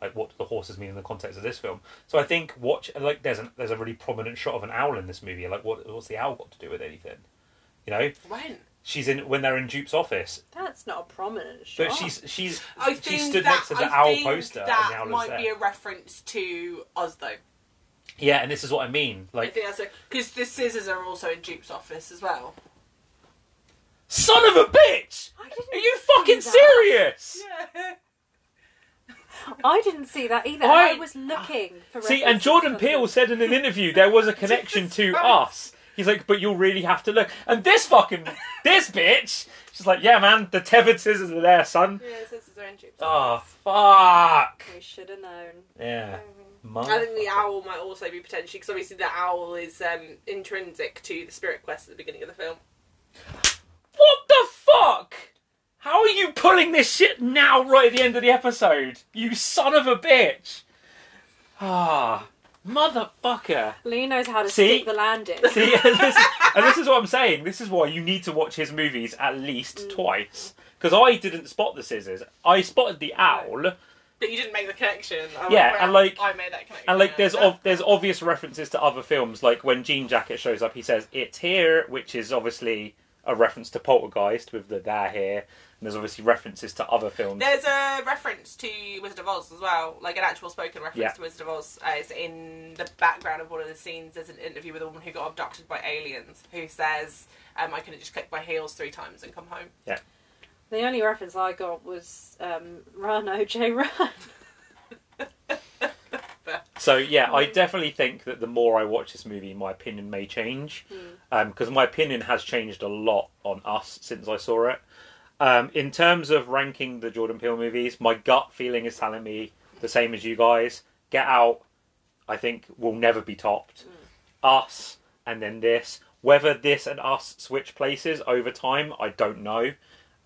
Like what do the horses mean in the context of this film? So I think watch like there's a there's a really prominent shot of an owl in this movie. Like what what's the owl got to do with anything? You know, When? she's in when they're in Jupe's office, That's not a prominent shot. but she's she's I she stood that, next to the I owl poster That and the owl is might be a reference to us though. Yeah, and this is what I mean. I Like think that's because the scissors are also in Jupe's office as well. son of a bitch. Are you fucking serious? Yeah. I didn't see that either. I- I, was looking for. See, and Jordan to Peele said in an interview there was a connection to us. He's like, but you'll really have to look. And this fucking this bitch, she's like, yeah, man, the tethered scissors are there, son. Yeah, scissors are in Jupe's Oh fuck. We should have known. Yeah. I think the owl might also be potentially because obviously the owl is um, intrinsic to the spirit quest at the beginning of the film. What the fuck? How are you pulling this shit now, right at the end of the episode? You son of a bitch. Ah, motherfucker. Lee knows how to See? stick the landing. See, and this, and this is what I'm saying. This is why you need to watch his movies at least twice. Because I didn't spot the scissors. I spotted the owl, But you didn't make the connection. I went, Yeah, well, and, like- I made that connection. and like there's ov- there's obvious references to other films. Like when Jean Jacket shows up, he says "It's here," which is obviously a reference to Poltergeist with the "there here." And there's obviously references to other films. There's a reference to Wizard of Oz as well, like an actual spoken reference Yeah. to Wizard of Oz. Uh, it's in the background of one of the scenes. There's an interview with a woman who got abducted by aliens who says, um, "I could have just clicked my heels three times and come home." Yeah. The only reference I got was um, Run OJ Run. So yeah, I definitely think that the more I watch this movie, my opinion may change, because my opinion has changed a lot on Us since I saw it. Um, in terms of ranking the Jordan Peele movies, my gut feeling is telling me the same as you guys. Get Out, I think, will never be topped. Us, and then this. Whether this and Us switch places over time, I don't know.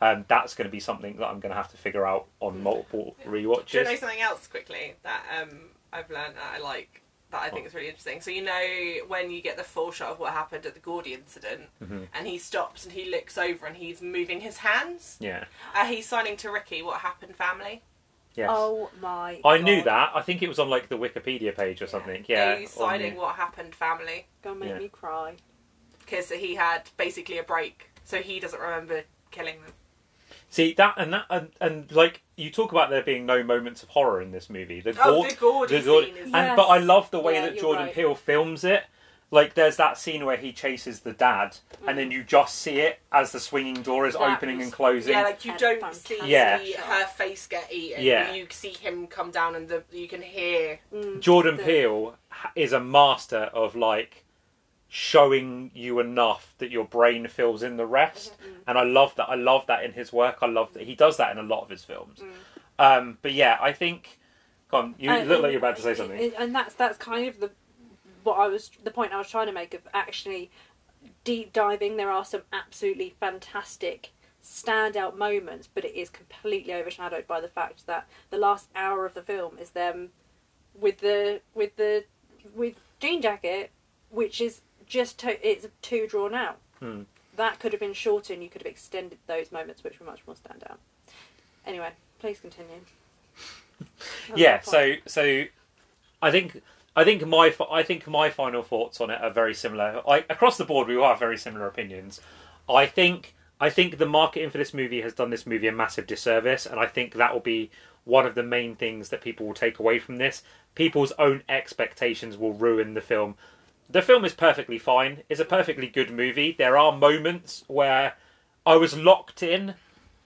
Um, that's going to be something that I'm going to have to figure out on multiple Do you rewatches. know something else quickly that um, I've learned that I like that I think is really interesting? So you know when you get the full shot of what happened at the Gordy incident, Mhm. and he stops and he looks over and he's moving his hands. Yeah. Uh, he's signing to Ricky. What happened, family? Yes. Oh my! I knew that. I think it was on like the Wikipedia page or something. Yeah. he's signing the- what happened, family, Gonna make Yeah. me cry. because he had basically a break, so he doesn't remember killing them. See that and that and, and like you talk about there being no moments of horror in this movie. The Oh, Gord- the Gordy the Gord- scene is. and Yes. but I love the way Yeah, that you're Jordan right. Peele films it. Like there's that scene where he chases the dad, and then you just see it as the swinging door is Mm. That opening was- and closing. Yeah, like you a don't fantastic see Yeah. her face get eaten. Yeah. You see him come down, and the you can hear. Mm. Jordan The- Peele ha- is a master of like showing you enough that your brain fills in the rest, Mm-hmm. and I love that. I love that in his work. I love that he does that in a lot of his films. Mm. Um, but yeah, I think. Come on, you And- look like you're about to say something. and- and that's that's kind of the what I was the point I was trying to make of actually deep diving. There are some absolutely fantastic standout moments, but it is completely overshadowed by the fact that the last hour of the film is them with the with the with Jean Jacket, which is just to, it's too drawn out. Hmm. That could have been shorter, and you could have extended those moments, which were much more standout. Anyway, please continue. Yeah so so i think i think my i think my final thoughts on it are very similar I, across the board we all have very similar opinions i think i think the marketing for this movie has done this movie a massive disservice and i think that will be one of the main things that people will take away from this people's own expectations will ruin the film the film is perfectly fine it's a perfectly good movie there are moments where i was locked in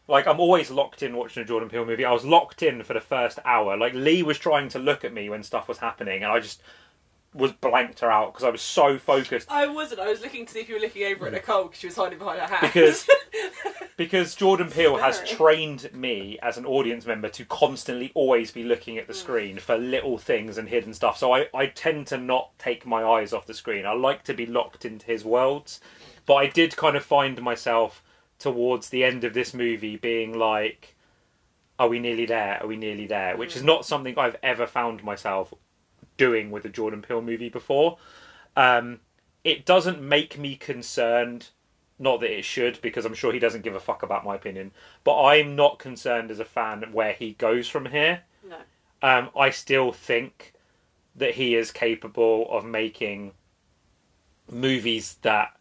like I'm always locked in watching a Jordan Peele movie. I was locked in for the first hour. Like Lee was trying to look at me when stuff was happening, and I just was blanked her out because I was so focused. I wasn't. I was looking to see if you were looking over at Nicole because she was hiding behind her hat. Because- Because Jordan Peele has trained me as an audience member to constantly always be looking at the hmm. screen for little things and hidden stuff. So I, I tend to not take my eyes off the screen. I like to be locked into his worlds. But I did kind of find myself towards the end of this movie being like, are we nearly there? Are we nearly there? Which is hmm. not something I've ever found myself doing with a Jordan Peele movie before. Um, it doesn't make me concerned. Not that it should, because I'm sure he doesn't give a fuck about my opinion. But I'm not concerned as a fan where he goes from here. No. Um, I still think that he is capable of making movies that,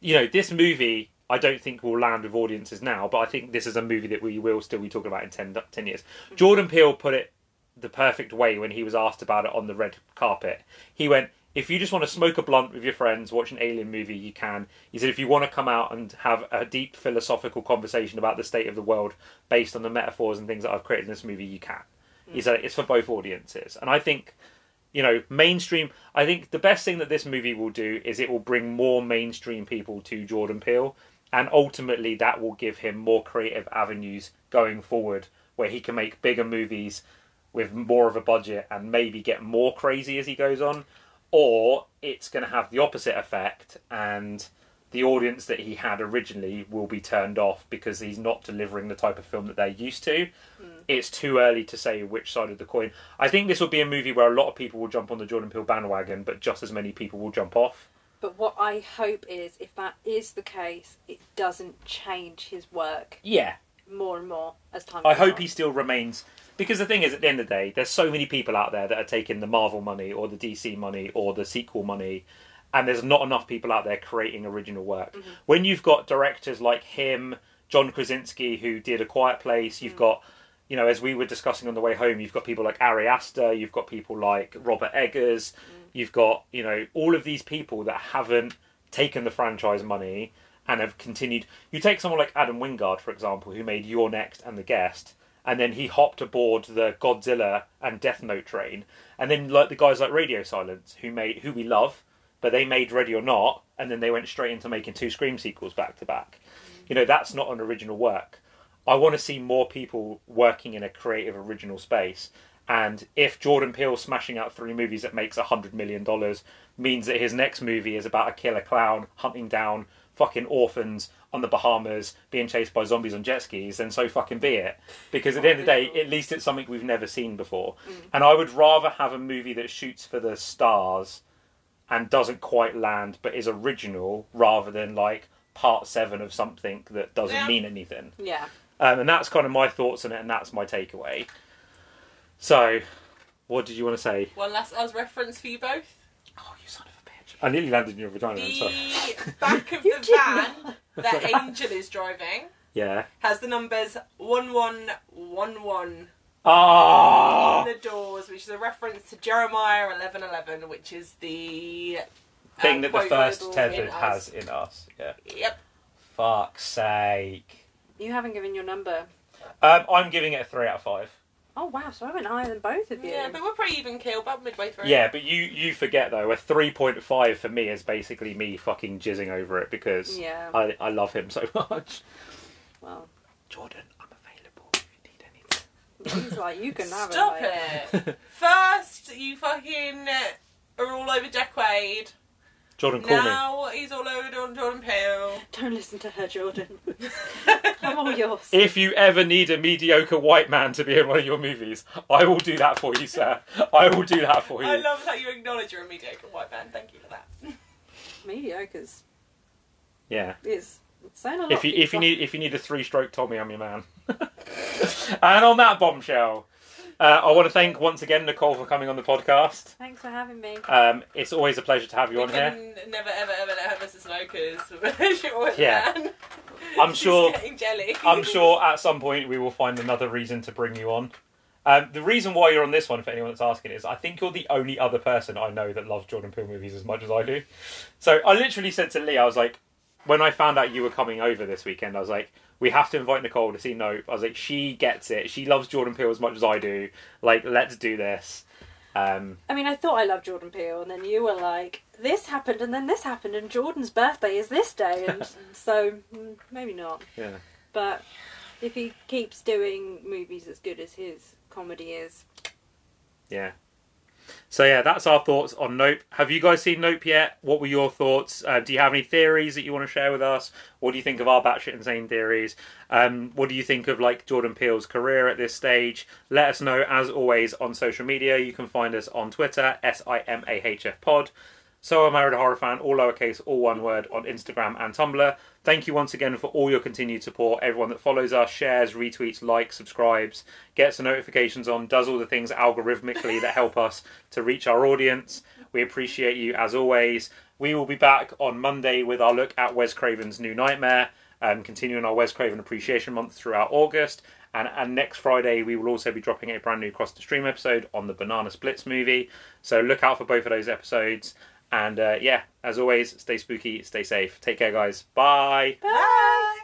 you know, this movie I don't think will land with audiences now, but I think this is a movie that we will still be talking about in 10, 10 years. Jordan Peele put it the perfect way when he was asked about it on the red carpet. He went, if you just want to smoke a blunt with your friends, watch an alien movie, you can. He said, if you want to come out and have a deep philosophical conversation about the state of the world based on the metaphors and things that I've created in this movie, you can. He mm. said, it's for both audiences. And I think, you know, mainstream, I think the best thing that this movie will do is it will bring more mainstream people to Jordan Peele. And ultimately, that will give him more creative avenues going forward where he can make bigger movies with more of a budget and maybe get more crazy as he goes on, or it's going to have the opposite effect and the audience that he had originally will be turned off because he's not delivering the type of film that they're used to. Mm. It's too early to say which side of the coin. I think this will be a movie where a lot of people will jump on the Jordan Peele bandwagon, but just as many people will jump off. But what I hope is, if that is the case, it doesn't change his work Yeah, more and more as time. I hope on. he still remains because the thing is, at the end of the day, there's so many people out there that are taking the Marvel money or the DC money or the sequel money, and there's not enough people out there creating original work. Mm-hmm. When you've got directors like him, John Krasinski, who did A Quiet Place, you've mm. got, you know, as we were discussing on the way home, you've got people like Ari Aster, you've got people like Robert Eggers, mm. you've got, you know, all of these people that haven't taken the franchise money and have continued. You take someone like Adam Wingard, for example, who made You're Next and The Guest, and then he hopped aboard the Godzilla and Death Note train, and then like the guys like Radio Silence, who made who we love, but they made Ready or Not, and then they went straight into making two Scream sequels back to back. You know, that's not an original work. I want to see more people working in a creative, original space. And if Jordan Peele smashing out three movies that makes a hundred million dollars means that his next movie is about a killer clown hunting down fucking orphans on the Bahamas being chased by zombies on jet skis, then so fucking be it. Because at the end of the day, at least it's something we've never seen before. And I would rather have a movie that shoots for the stars and doesn't quite land but is original rather than like part seven of something that doesn't Yeah. mean anything. Yeah. Um, and that's kind of my thoughts on it, and that's my takeaway. So, what did you want to say? One last Oz reference for you both. Oh, you son of! I nearly landed in your vagina. I'm sorry. The back of You the van not. that Angel is driving Yeah. has the numbers 1111 Ah. on the doors, which is a reference to Jeremiah 1111, which is the Thing uh, that the first Bible tethered has in us. Yeah. Yep. Fuck's sake. You haven't given your number. Um, I'm giving it a three out of five. Oh wow, so I went higher than both of you. Yeah, but we're pretty even keel about midway through. Yeah, but you you forget though, a three point five for me is basically me fucking jizzing over it because Yeah. I I love him so much. Well, Jordan, I'm available if you need anything. he's like, you can have Stop it. mate." it. First, you fucking uh, are all over Jack Wade. Jordan, call me. Now he's all over Jordan, Jordan Peele. Don't listen to her, Jordan. I'm all yours. If you ever need a mediocre white man to be in one of your movies, I will do that for you, sir. I will do that for you. I love that you acknowledge you're a mediocre white man. Thank you for that. Mediocre's yeah. is saying a lot. If you if you need if you need a three stroke Tommy, I'm your man. and on that bombshell, uh, I want to thank once again Nicole for coming on the podcast. Thanks for having me. Um, it's always a pleasure to have you we on here. can never ever ever let her Mrs. Snow because Yeah. man. I'm She's sure- getting jelly. I'm sure at some point we will find another reason to bring you on. Um, the reason why you're on this one, for anyone that's asking, is I think you're the only other person I know that loves Jordan Peele movies as much as I do. So I literally said to Lee, I was like, when I found out you were coming over this weekend, I was like, we have to invite Nicole to see Nope. I was like, she gets it. She loves Jordan Peele as much as I do. Like, let's do this. Um, I mean, I thought I loved Jordan Peele, and then you were like, "This happened, and then this happened, and Jordan's birthday is this day," and so mm, maybe not. yeah. But if he keeps doing movies as good as his comedy is, Yeah. So yeah, that's our thoughts on Nope. Have you guys seen Nope yet? What were your thoughts? Uh, do you have any theories that you want to share with us? What do you think of our batshit insane theories? Um, what do you think of like Jordan Peele's career at this stage? Let us know as always on social media. You can find us on Twitter, S I M A H F Pod. So I'm married a horror fan, all lowercase, all one word on Instagram and Tumblr. Thank you once again for all your continued support. Everyone that follows us, shares, retweets, likes, subscribes, gets the notifications on, does all the things algorithmically that help us to reach our audience. We appreciate you as always. We will be back on Monday with our look at Wes Craven's New Nightmare, um, continuing our Wes Craven Appreciation Month throughout August. And, and next Friday, we will also be dropping a brand new Cross the Stream episode on the Banana Splits movie. So look out for both of those episodes. And uh, yeah, as always, stay spooky, stay safe. Take care, guys. Bye. bye.